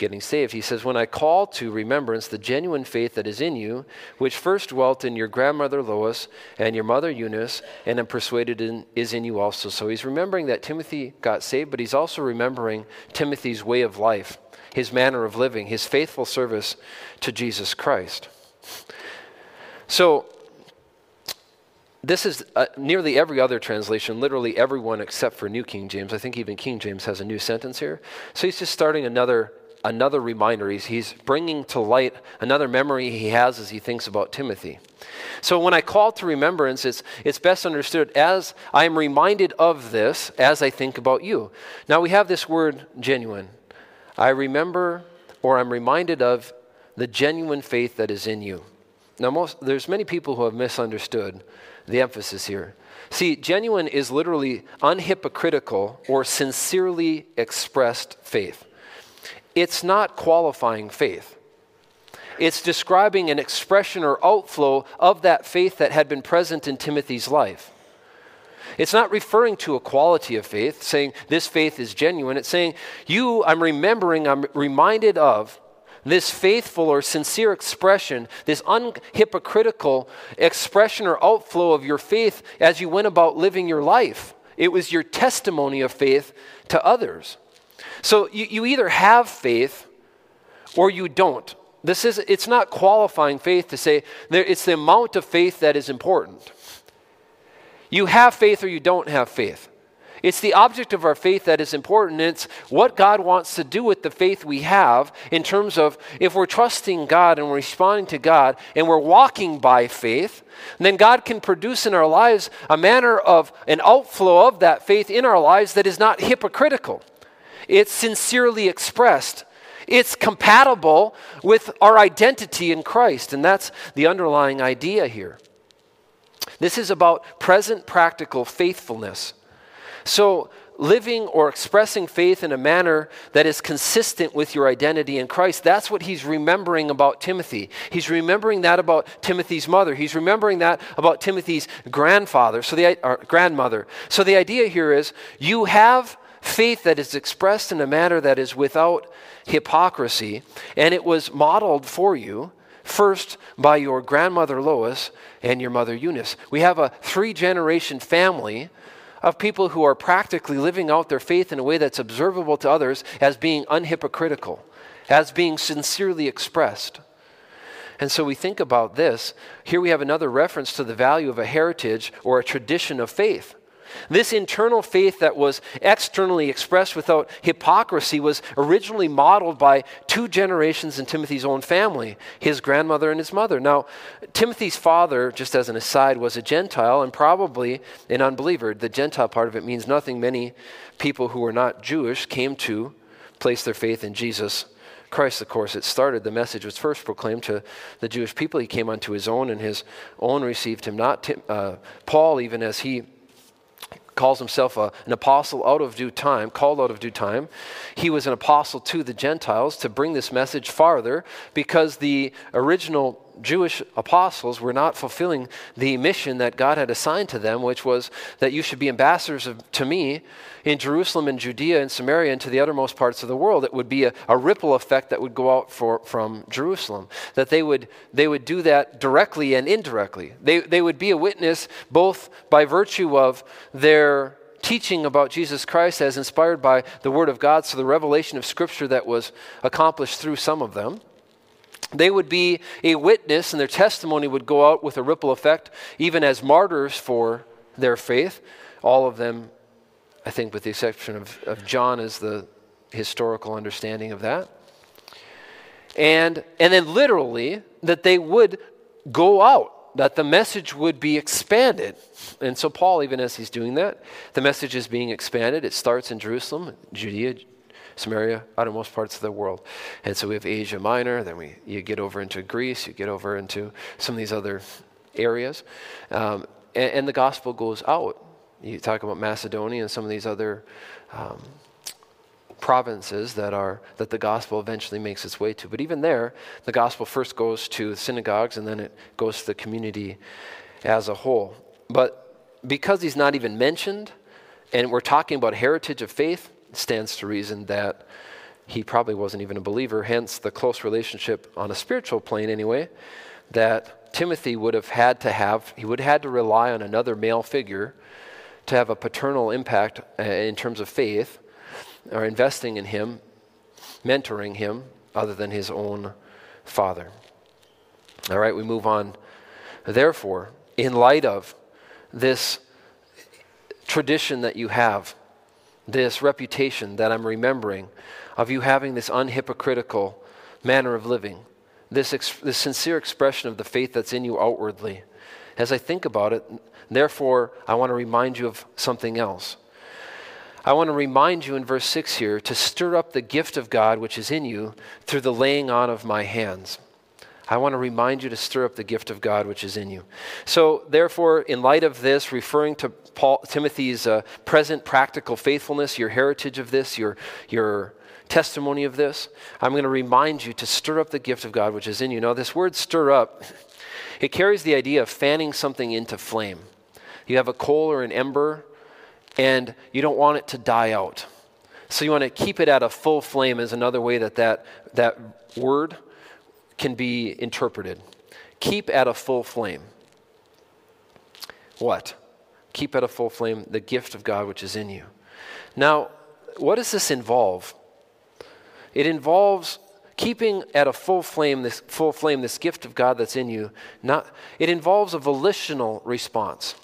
getting saved. He says, When I call to remembrance the genuine faith that is in you, which first dwelt in your grandmother Lois and your mother Eunice, and am persuaded in, is in you also. So he's remembering that Timothy got saved, but he's also remembering Timothy's way of life, his manner of living, his faithful service to Jesus Christ. So, this is uh, nearly every other translation, literally everyone except for New King James. I think even King James has a new sentence here. So he's just starting another another reminder. He's, he's bringing to light another memory he has as he thinks about Timothy. So when I call to remembrance, it's, it's best understood as I am reminded of this as I think about you. Now we have this word genuine. I remember or I'm reminded of the genuine faith that is in you. Now, most, there's many people who have misunderstood the emphasis here. See, genuine is literally unhypocritical or sincerely expressed faith. It's not qualifying faith. It's describing an expression or outflow of that faith that had been present in Timothy's life. It's not referring to a quality of faith, saying this faith is genuine. It's saying, you, I'm remembering, I'm reminded of this faithful or sincere expression, this unhypocritical expression or outflow of your faith as you went about living your life. It was your testimony of faith to others. So you, you either have faith or you don't. This is, it's not qualifying faith to say there, it's the amount of faith that is important. You have faith or you don't have faith. It's the object of our faith that is important. It's what God wants to do with the faith we have in terms of if we're trusting God and we're responding to God and we're walking by faith, then God can produce in our lives a manner of an outflow of that faith in our lives that is not hypocritical. It's sincerely expressed. It's compatible with our identity in Christ. And that's the underlying idea here. This is about present practical faithfulness. So, living or expressing faith in a manner that is consistent with your identity in Christ. That's what he's remembering about Timothy. He's remembering that about Timothy's mother. He's remembering that about Timothy's grandfather, so the uh, grandmother. So the idea here is you have faith that is expressed in a manner that is without hypocrisy, and it was modeled for you first by your grandmother Lois and your mother Eunice. We have a three generation family of people who are practically living out their faith in a way that's observable to others as being unhypocritical, as being sincerely expressed. And so we think about this. Here we have another reference to the value of a heritage or a tradition of faith. This internal faith that was externally expressed without hypocrisy was originally modeled by two generations in Timothy's own family, his grandmother and his mother. Now, Timothy's father, just as an aside, was a Gentile and probably an unbeliever. The Gentile part of it means nothing. Many people who were not Jewish came to place their faith in Jesus Christ, of course, it started. The message was first proclaimed to the Jewish people. He came unto his own, and his own received him not. Tim, uh, Paul, even as he calls himself a, an apostle out of due time, called out of due time. He was an apostle to the Gentiles to bring this message farther because the original Jewish apostles were not fulfilling the mission that God had assigned to them, which was that you should be ambassadors of, to me in Jerusalem and Judea and Samaria and to the uttermost parts of the world. It would be a, a ripple effect that would go out for, from Jerusalem. That they would, they would do that directly and indirectly. They, they would be a witness both by virtue of their teaching about Jesus Christ as inspired by the Word of God, so the revelation of Scripture that was accomplished through some of them they would be a witness, and their testimony would go out with a ripple effect, even as martyrs for their faith. All of them, I think, with the exception of, of John, is the historical understanding of that. And, and then, literally, that they would go out, that the message would be expanded. And so, Paul, even as he's doing that, the message is being expanded. It starts in Jerusalem, Judea, Samaria, outermost parts of the world. And so we have Asia Minor, then we, you get over into Greece, you get over into some of these other areas. Um, and, and, the gospel goes out. You talk about Macedonia and some of these other um, provinces that are that the gospel eventually makes its way to. But even there, the gospel first goes to synagogues and then it goes to the community as a whole. But because he's not even mentioned, and we're talking about heritage of faith, stands to reason that he probably wasn't even a believer, hence the close relationship on a spiritual plane, anyway, that Timothy would have had to have, he would have had to rely on another male figure to have a paternal impact uh, in terms of faith, or investing in him, mentoring him, other than his own father. All right, we move on. Therefore, in light of this tradition that you have, this reputation that I'm remembering of you having this unhypocritical manner of living, this, ex- this sincere expression of the faith that's in you outwardly. As I think about it, therefore, I want to remind you of something else. I want to remind you in verse 6 here to stir up the gift of God which is in you through the laying on of my hands. I want to remind you to stir up the gift of God which is in you. So, therefore, in light of this, referring to Paul, Timothy's uh, present practical faithfulness, your heritage of this, your, your testimony of this, I'm going to remind you to stir up the gift of God which is in you. Now, this word stir up, it carries the idea of fanning something into flame. You have a coal or an ember, and you don't want it to die out. So you want to keep it at a full flame, is another way that that, that word can be interpreted. Keep at a full flame. What? Keep at a full flame the gift of God which is in you. Now, what does this involve? It involves keeping at a full flame this full flame this gift of God that's in you. Not, it involves a volitional response.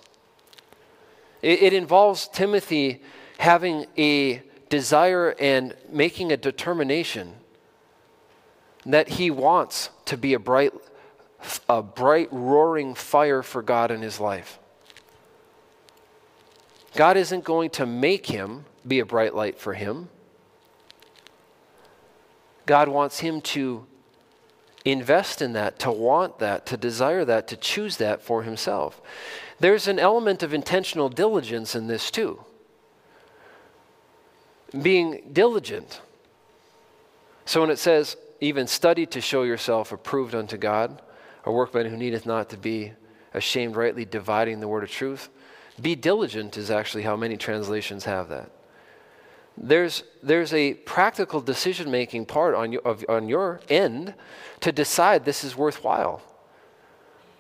It, it involves Timothy having a desire and making a determination that he wants to be a bright, a bright, roaring fire for God in his life. God isn't going to make him be a bright light for him. God wants him to invest in that, to want that, to desire that, to choose that for himself. There's an element of intentional diligence in this too. Being diligent. So when it says, even study to show yourself approved unto God, a workman who needeth not to be ashamed, rightly dividing the word of truth. Be diligent is actually how many translations have that. There's, there's a practical decision making part on, you, of, on your end to decide this is worthwhile.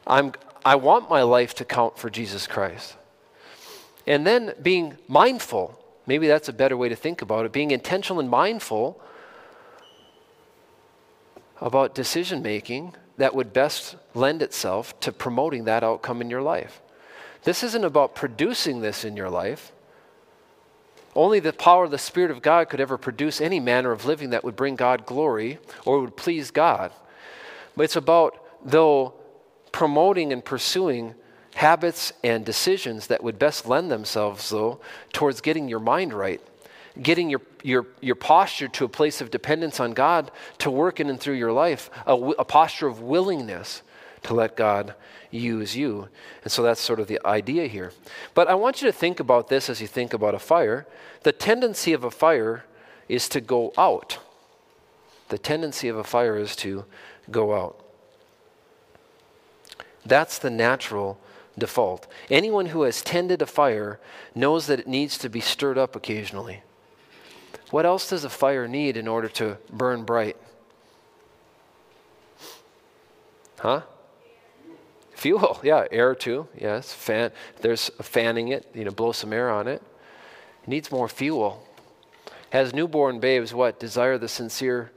I'm, I want my life to count for Jesus Christ. And then being mindful, maybe that's a better way to think about it, being intentional and mindful about decision making that would best lend itself to promoting that outcome in your life. This isn't about producing this in your life. Only the power of the Spirit of God could ever produce any manner of living that would bring God glory or would please God. But it's about, though, promoting and pursuing habits and decisions that would best lend themselves, though, towards getting your mind right getting your, your, your posture to a place of dependence on God to work in and through your life, a, a posture of willingness to let God use you. And so that's sort of the idea here. But I want you to think about this as you think about a fire. The tendency of a fire is to go out. The tendency of a fire is to go out. That's the natural default. Anyone who has tended a fire knows that it needs to be stirred up occasionally. What else does a fire need in order to burn bright? Huh? Fuel, yeah, air too. Yes, fan. There's fanning it. You know, blow some air on it. It needs more fuel. Has newborn babes what desire the sincere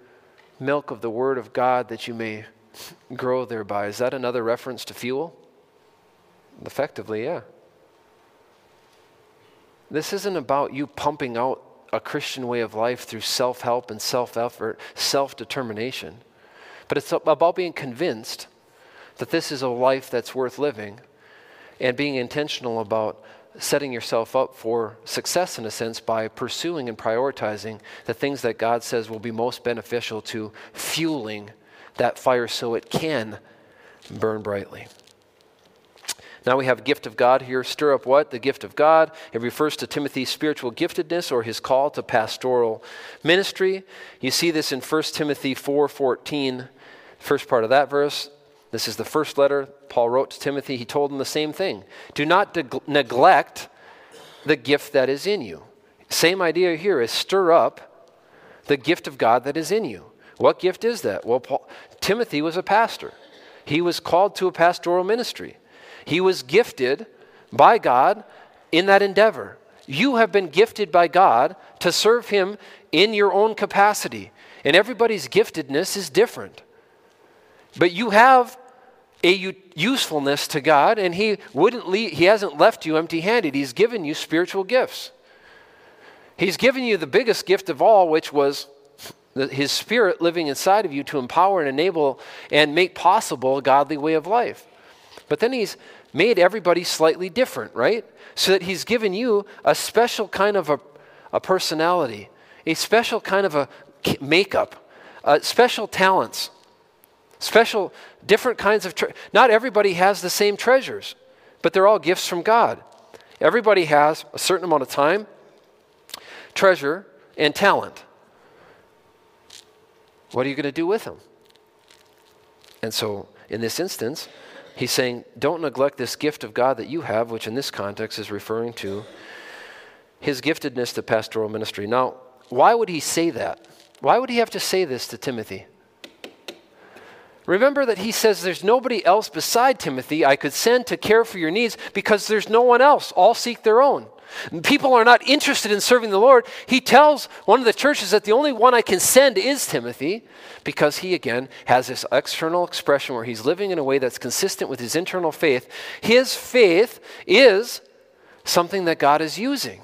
milk of the word of God that you may grow thereby? Is that another reference to fuel? Effectively, yeah. This isn't about you pumping out a Christian way of life through self help and self effort, self determination. But it's about being convinced that this is a life that's worth living and being intentional about setting yourself up for success in a sense by pursuing and prioritizing the things that God says will be most beneficial to fueling that fire so it can burn brightly. Now we have gift of God here. Stir up what? The gift of God. It refers to Timothy's spiritual giftedness or his call to pastoral ministry. You see this in 1 Timothy 4:14, first part of that verse. This is the first letter Paul wrote to Timothy. He told him the same thing. Do not de- neglect the gift that is in you. Same idea here is stir up the gift of God that is in you. What gift is that? Well, Paul, Timothy was a pastor. He was called to a pastoral ministry. He was gifted by God in that endeavor. You have been gifted by God to serve Him in your own capacity. And everybody's giftedness is different. But you have a usefulness to God, and He wouldn't leave, He hasn't left you empty handed. He's given you spiritual gifts. He's given you the biggest gift of all, which was His Spirit living inside of you to empower and enable and make possible a godly way of life. But then He's made everybody slightly different, right? So that he's given you a special kind of a, a personality, a special kind of a makeup, uh, special talents. Special, different kinds of, tre- not everybody has the same treasures, but they're all gifts from God. Everybody has a certain amount of time, treasure, and talent. What are you going to do with them? And so, in this instance, he's saying, don't neglect this gift of God that you have, which in this context is referring to his giftedness to pastoral ministry. Now, why would he say that? Why would he have to say this to Timothy? Remember that he says there's nobody else beside Timothy I could send to care for your needs because there's no one else. All seek their own. People are not interested in serving the Lord. He tells one of the churches that the only one I can send is Timothy because he, again, has this external expression where he's living in a way that's consistent with his internal faith. His faith is something that God is using.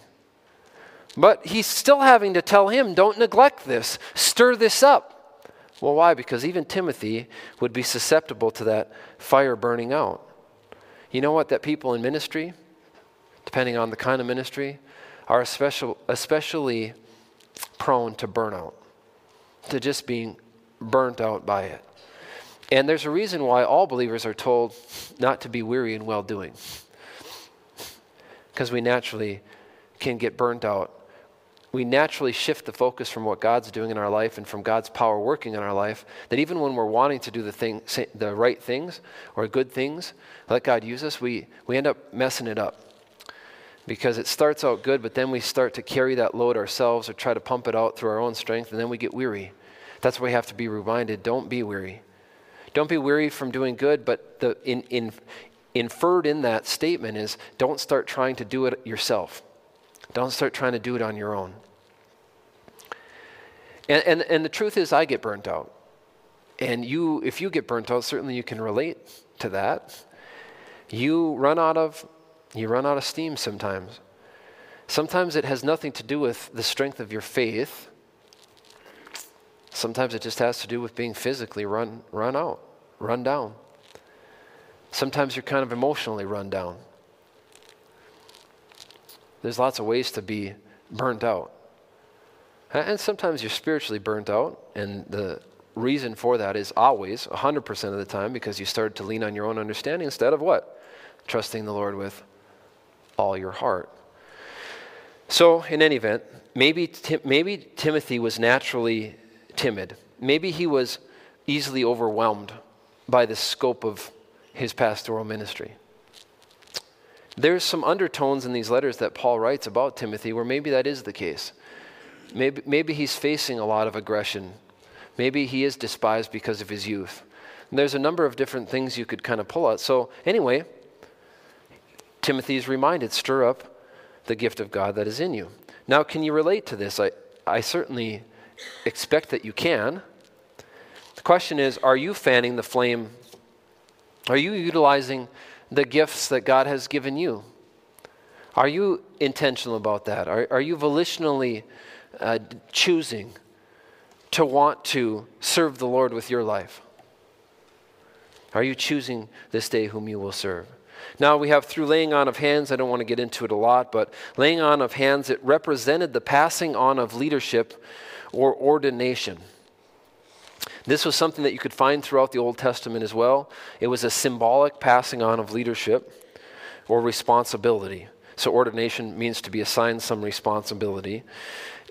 But he's still having to tell him, don't neglect this, stir this up. Well, why? Because even Timothy would be susceptible to that fire burning out. You know what? That people in ministry, depending on the kind of ministry, are especially, especially prone to burnout, to just being burnt out by it. And there's a reason why all believers are told not to be weary in well doing. Because we naturally can get burnt out we naturally shift the focus from what God's doing in our life and from God's power working in our life. That even when we're wanting to do the, thing, the right things or good things, let God use us, we, we end up messing it up. Because it starts out good, but then we start to carry that load ourselves or try to pump it out through our own strength, and then we get weary. That's why we have to be reminded don't be weary. Don't be weary from doing good, but the in, in, inferred in that statement is don't start trying to do it yourself. Don't start trying to do it on your own. And, and, and the truth is, I get burnt out. And you, if you get burnt out, certainly you can relate to that. You run out of, you run out of steam sometimes. Sometimes it has nothing to do with the strength of your faith. Sometimes it just has to do with being physically run, run out, run down. Sometimes you're kind of emotionally run down. There's lots of ways to be burnt out. And sometimes you're spiritually burnt out, and the reason for that is always, 100% of the time, because you started to lean on your own understanding instead of what? Trusting the Lord with all your heart. So, in any event, maybe, maybe Timothy was naturally timid. Maybe he was easily overwhelmed by the scope of his pastoral ministry. There's some undertones in these letters that Paul writes about Timothy where maybe that is the case. Maybe, maybe he's facing a lot of aggression. Maybe he is despised because of his youth. And there's a number of different things you could kind of pull out. So, anyway, Timothy is reminded stir up the gift of God that is in you. Now, can you relate to this? I, I certainly expect that you can. The question is are you fanning the flame? Are you utilizing the gifts that God has given you? Are you intentional about that? Are, are you volitionally uh, choosing to want to serve the Lord with your life? Are you choosing this day whom you will serve? Now we have through laying on of hands, I don't want to get into it a lot, but laying on of hands, it represented the passing on of leadership or ordination. This was something that you could find throughout the Old Testament as well. It was a symbolic passing on of leadership or responsibility. So, ordination means to be assigned some responsibility.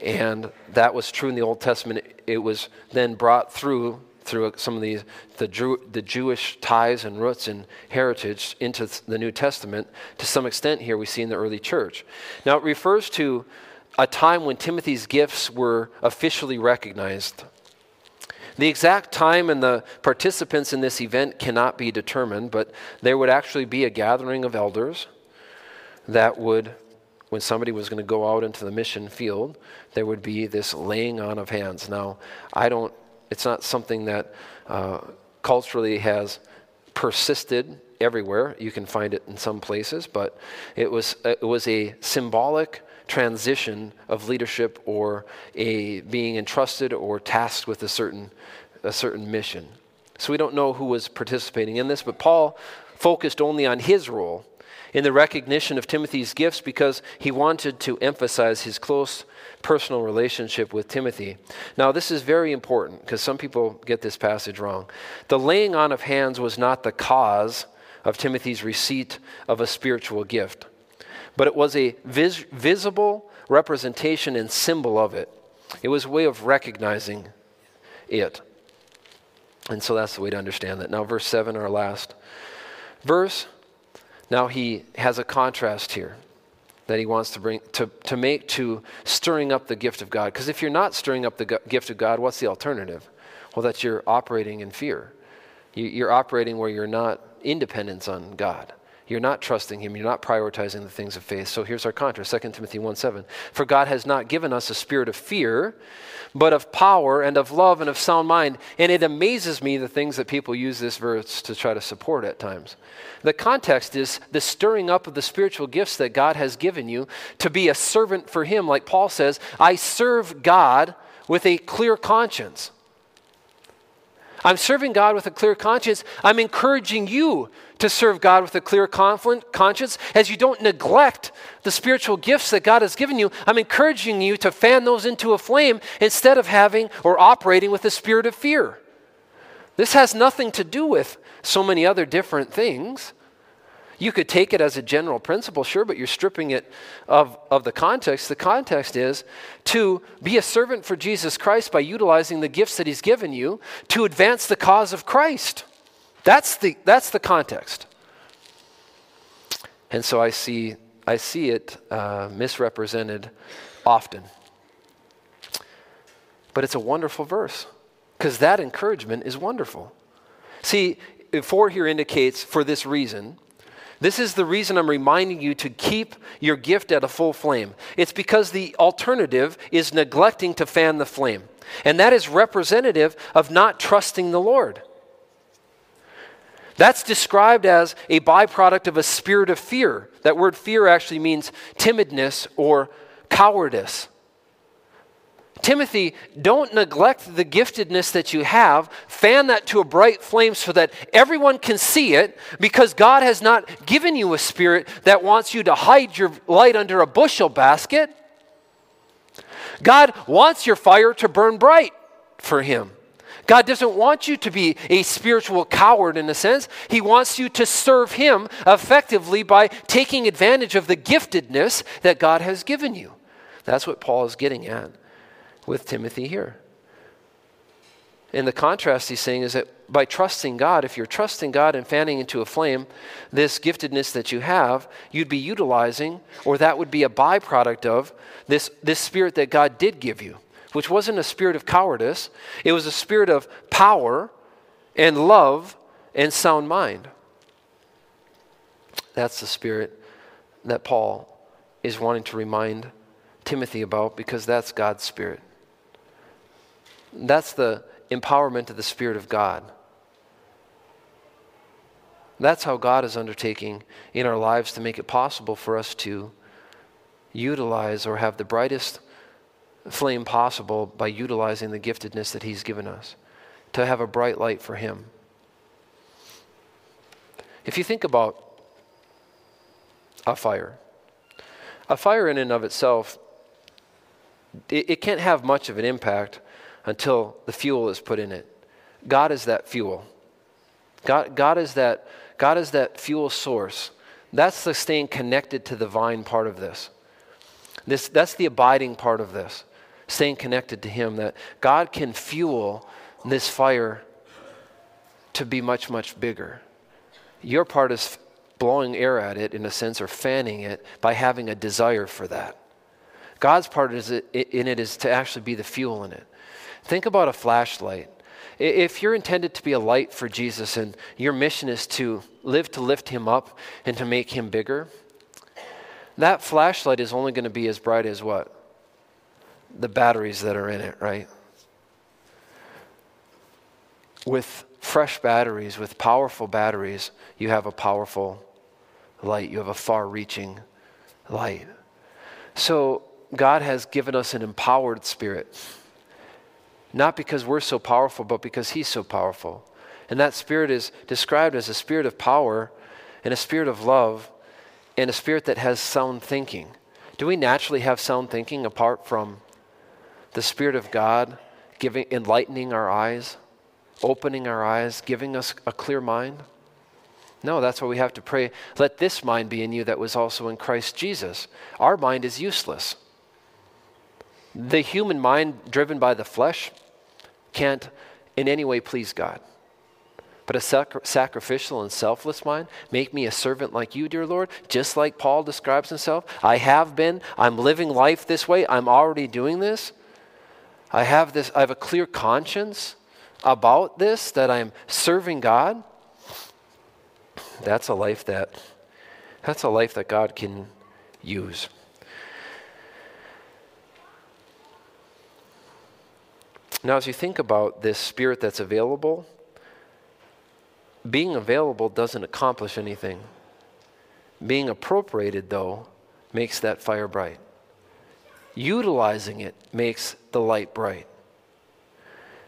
And that was true in the Old Testament. It was then brought through through some of these the, Jew, the Jewish ties and roots and heritage into the New Testament. To some extent, here we see in the early church. Now, it refers to a time when Timothy's gifts were officially recognized. The exact time and the participants in this event cannot be determined, but there would actually be a gathering of elders that would, when somebody was going to go out into the mission field, there would be this laying on of hands. Now, I don't, it's not something that uh, culturally has persisted everywhere. You can find it in some places, but it was, it was a symbolic transition of leadership or a being entrusted or tasked with a certain, a certain mission. So we don't know who was participating in this, but Paul focused only on his role. In the recognition of Timothy's gifts because he wanted to emphasize his close personal relationship with Timothy. Now, this is very important because some people get this passage wrong. The laying on of hands was not the cause of Timothy's receipt of a spiritual gift, but it was a vis- visible representation and symbol of it. It was a way of recognizing it. And so that's the way to understand that. Now, verse 7, our last verse. Now he has a contrast here that he wants to bring to, to make to stirring up the gift of God. Because if you're not stirring up the gift of God, what's the alternative? Well, that you're operating in fear. You, you're operating where you're not independence on God. You're not trusting Him. You're not prioritizing the things of faith. So here's our contrast 2 Timothy 1 7. For God has not given us a spirit of fear, but of power and of love and of sound mind. And it amazes me the things that people use this verse to try to support at times. The context is the stirring up of the spiritual gifts that God has given you to be a servant for Him. Like Paul says, I serve God with a clear conscience. I'm serving God with a clear conscience. I'm encouraging you to serve God with a clear conscience as you don't neglect the spiritual gifts that God has given you. I'm encouraging you to fan those into a flame instead of having or operating with a spirit of fear. This has nothing to do with so many other different things. You could take it as a general principle, sure, but you're stripping it of, of the context. The context is to be a servant for Jesus Christ by utilizing the gifts that He's given you to advance the cause of Christ. That's the, that's the context. And so I see, I see it uh, misrepresented often. But it's a wonderful verse because that encouragement is wonderful. See, 4 here indicates for this reason. This is the reason I'm reminding you to keep your gift at a full flame. It's because the alternative is neglecting to fan the flame. And that is representative of not trusting the Lord. That's described as a byproduct of a spirit of fear. That word fear actually means timidness or cowardice. Timothy, don't neglect the giftedness that you have. Fan that to a bright flame so that everyone can see it because God has not given you a spirit that wants you to hide your light under a bushel basket. God wants your fire to burn bright for Him. God doesn't want you to be a spiritual coward in a sense. He wants you to serve Him effectively by taking advantage of the giftedness that God has given you. That's what Paul is getting at with Timothy here. And the contrast he's saying is that by trusting God, if you're trusting God and fanning into a flame this giftedness that you have, you'd be utilizing, or that would be a byproduct of this, this spirit that God did give you which wasn't a spirit of cowardice, it was a spirit of power and love and sound mind. That's the spirit that Paul is wanting to remind Timothy about because that's God's spirit. That's the empowerment of the Spirit of God. That's how God is undertaking in our lives to make it possible for us to utilize or have the brightest flame possible by utilizing the giftedness that He's given us, to have a bright light for Him. If you think about a fire, a fire in and of itself, it, it can't have much of an impact until the fuel is put in it. God is that fuel. God, God, is that, God is that fuel source. That's the staying connected to the vine part of this. this. That's the abiding part of this staying connected to Him, that God can fuel this fire to be much, much bigger. Your part is blowing air at it, in a sense, or fanning it by having a desire for that. God's part is in it is to actually be the fuel in it. Think about a flashlight. If you're intended to be a light for Jesus and your mission is to live to lift him up and to make him bigger, that flashlight is only going to be as bright as what? The batteries that are in it, right? With fresh batteries, with powerful batteries, you have a powerful light. You have a far reaching light. So, God has given us an empowered spirit. Not because we're so powerful, but because He's so powerful. And that spirit is described as a spirit of power and a spirit of love and a spirit that has sound thinking. Do we naturally have sound thinking apart from the Spirit of God giving, enlightening our eyes, opening our eyes, giving us a clear mind? No, that's why we have to pray. Let this mind be in you that was also in Christ Jesus. Our mind is useless. The human mind, driven by the flesh, can't in any way please God. But a sac- sacrificial and selfless mind, make me a servant like you, dear Lord, just like Paul describes himself. I have been, I'm living life this way, I'm already doing this. I have this, I have a clear conscience about this, that I'm serving God. That's a life that that's a life that God can use. Now, as you think about this spirit that's available, being available doesn't accomplish anything. Being appropriated, though, makes that fire bright. Utilizing it makes the light bright.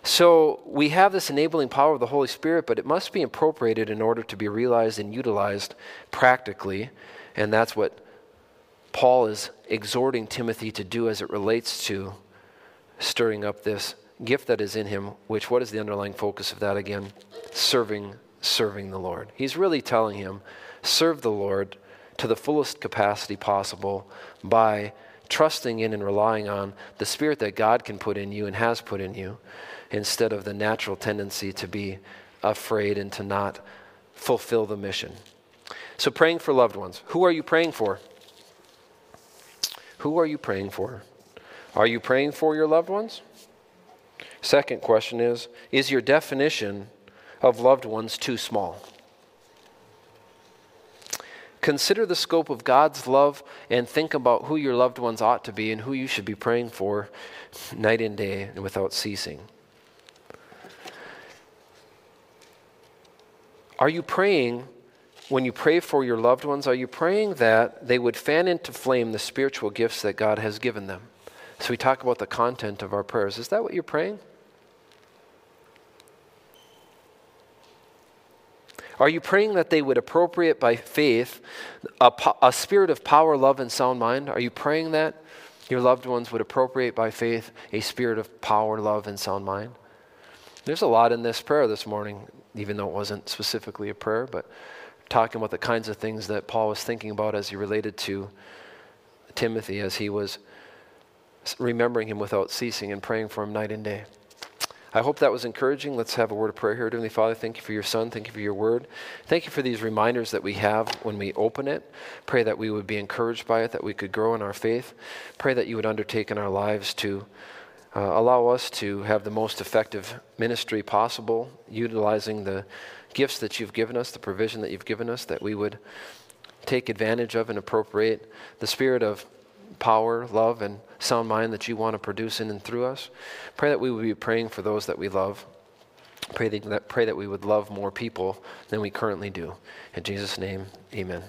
So we have this enabling power of the Holy Spirit, but it must be appropriated in order to be realized and utilized practically. And that's what Paul is exhorting Timothy to do as it relates to stirring up this gift that is in him, which, what is the underlying focus of that again? Serving, serving the Lord. He's really telling him, serve the Lord to the fullest capacity possible by trusting in and relying on the Spirit that God can put in you and has put in you, instead of the natural tendency to be afraid and to not fulfill the mission. So, praying for loved ones. Who are you praying for? Who are you praying for? Are you praying for your loved ones? Second question is Is your definition of loved ones too small? Consider the scope of God's love and think about who your loved ones ought to be and who you should be praying for night and day and without ceasing. Are you praying, when you pray for your loved ones, are you praying that they would fan into flame the spiritual gifts that God has given them? So we talk about the content of our prayers. Is that what you're praying? Are you praying that they would appropriate by faith a, a, spirit of power, love, and sound mind? Are you praying that your loved ones would appropriate by faith a spirit of power, love, and sound mind? There's a lot in this prayer this morning, even though it wasn't specifically a prayer, but talking about the kinds of things that Paul was thinking about as he related to Timothy as he was remembering him without ceasing and praying for him night and day. I hope that was encouraging. Let's have a word of prayer here. Heavenly Father, thank you for your Son. Thank you for your word. Thank you for these reminders that we have when we open it. Pray that we would be encouraged by it, that we could grow in our faith. Pray that you would undertake in our lives to uh, allow us to have the most effective ministry possible, utilizing the gifts that you've given us, the provision that you've given us, that we would take advantage of and appropriate the spirit of power, love, and sound mind that you want to produce in and through us. Pray that we would be praying for those that we love. Pray that, pray that we would love more people than we currently do. In Jesus' name, amen.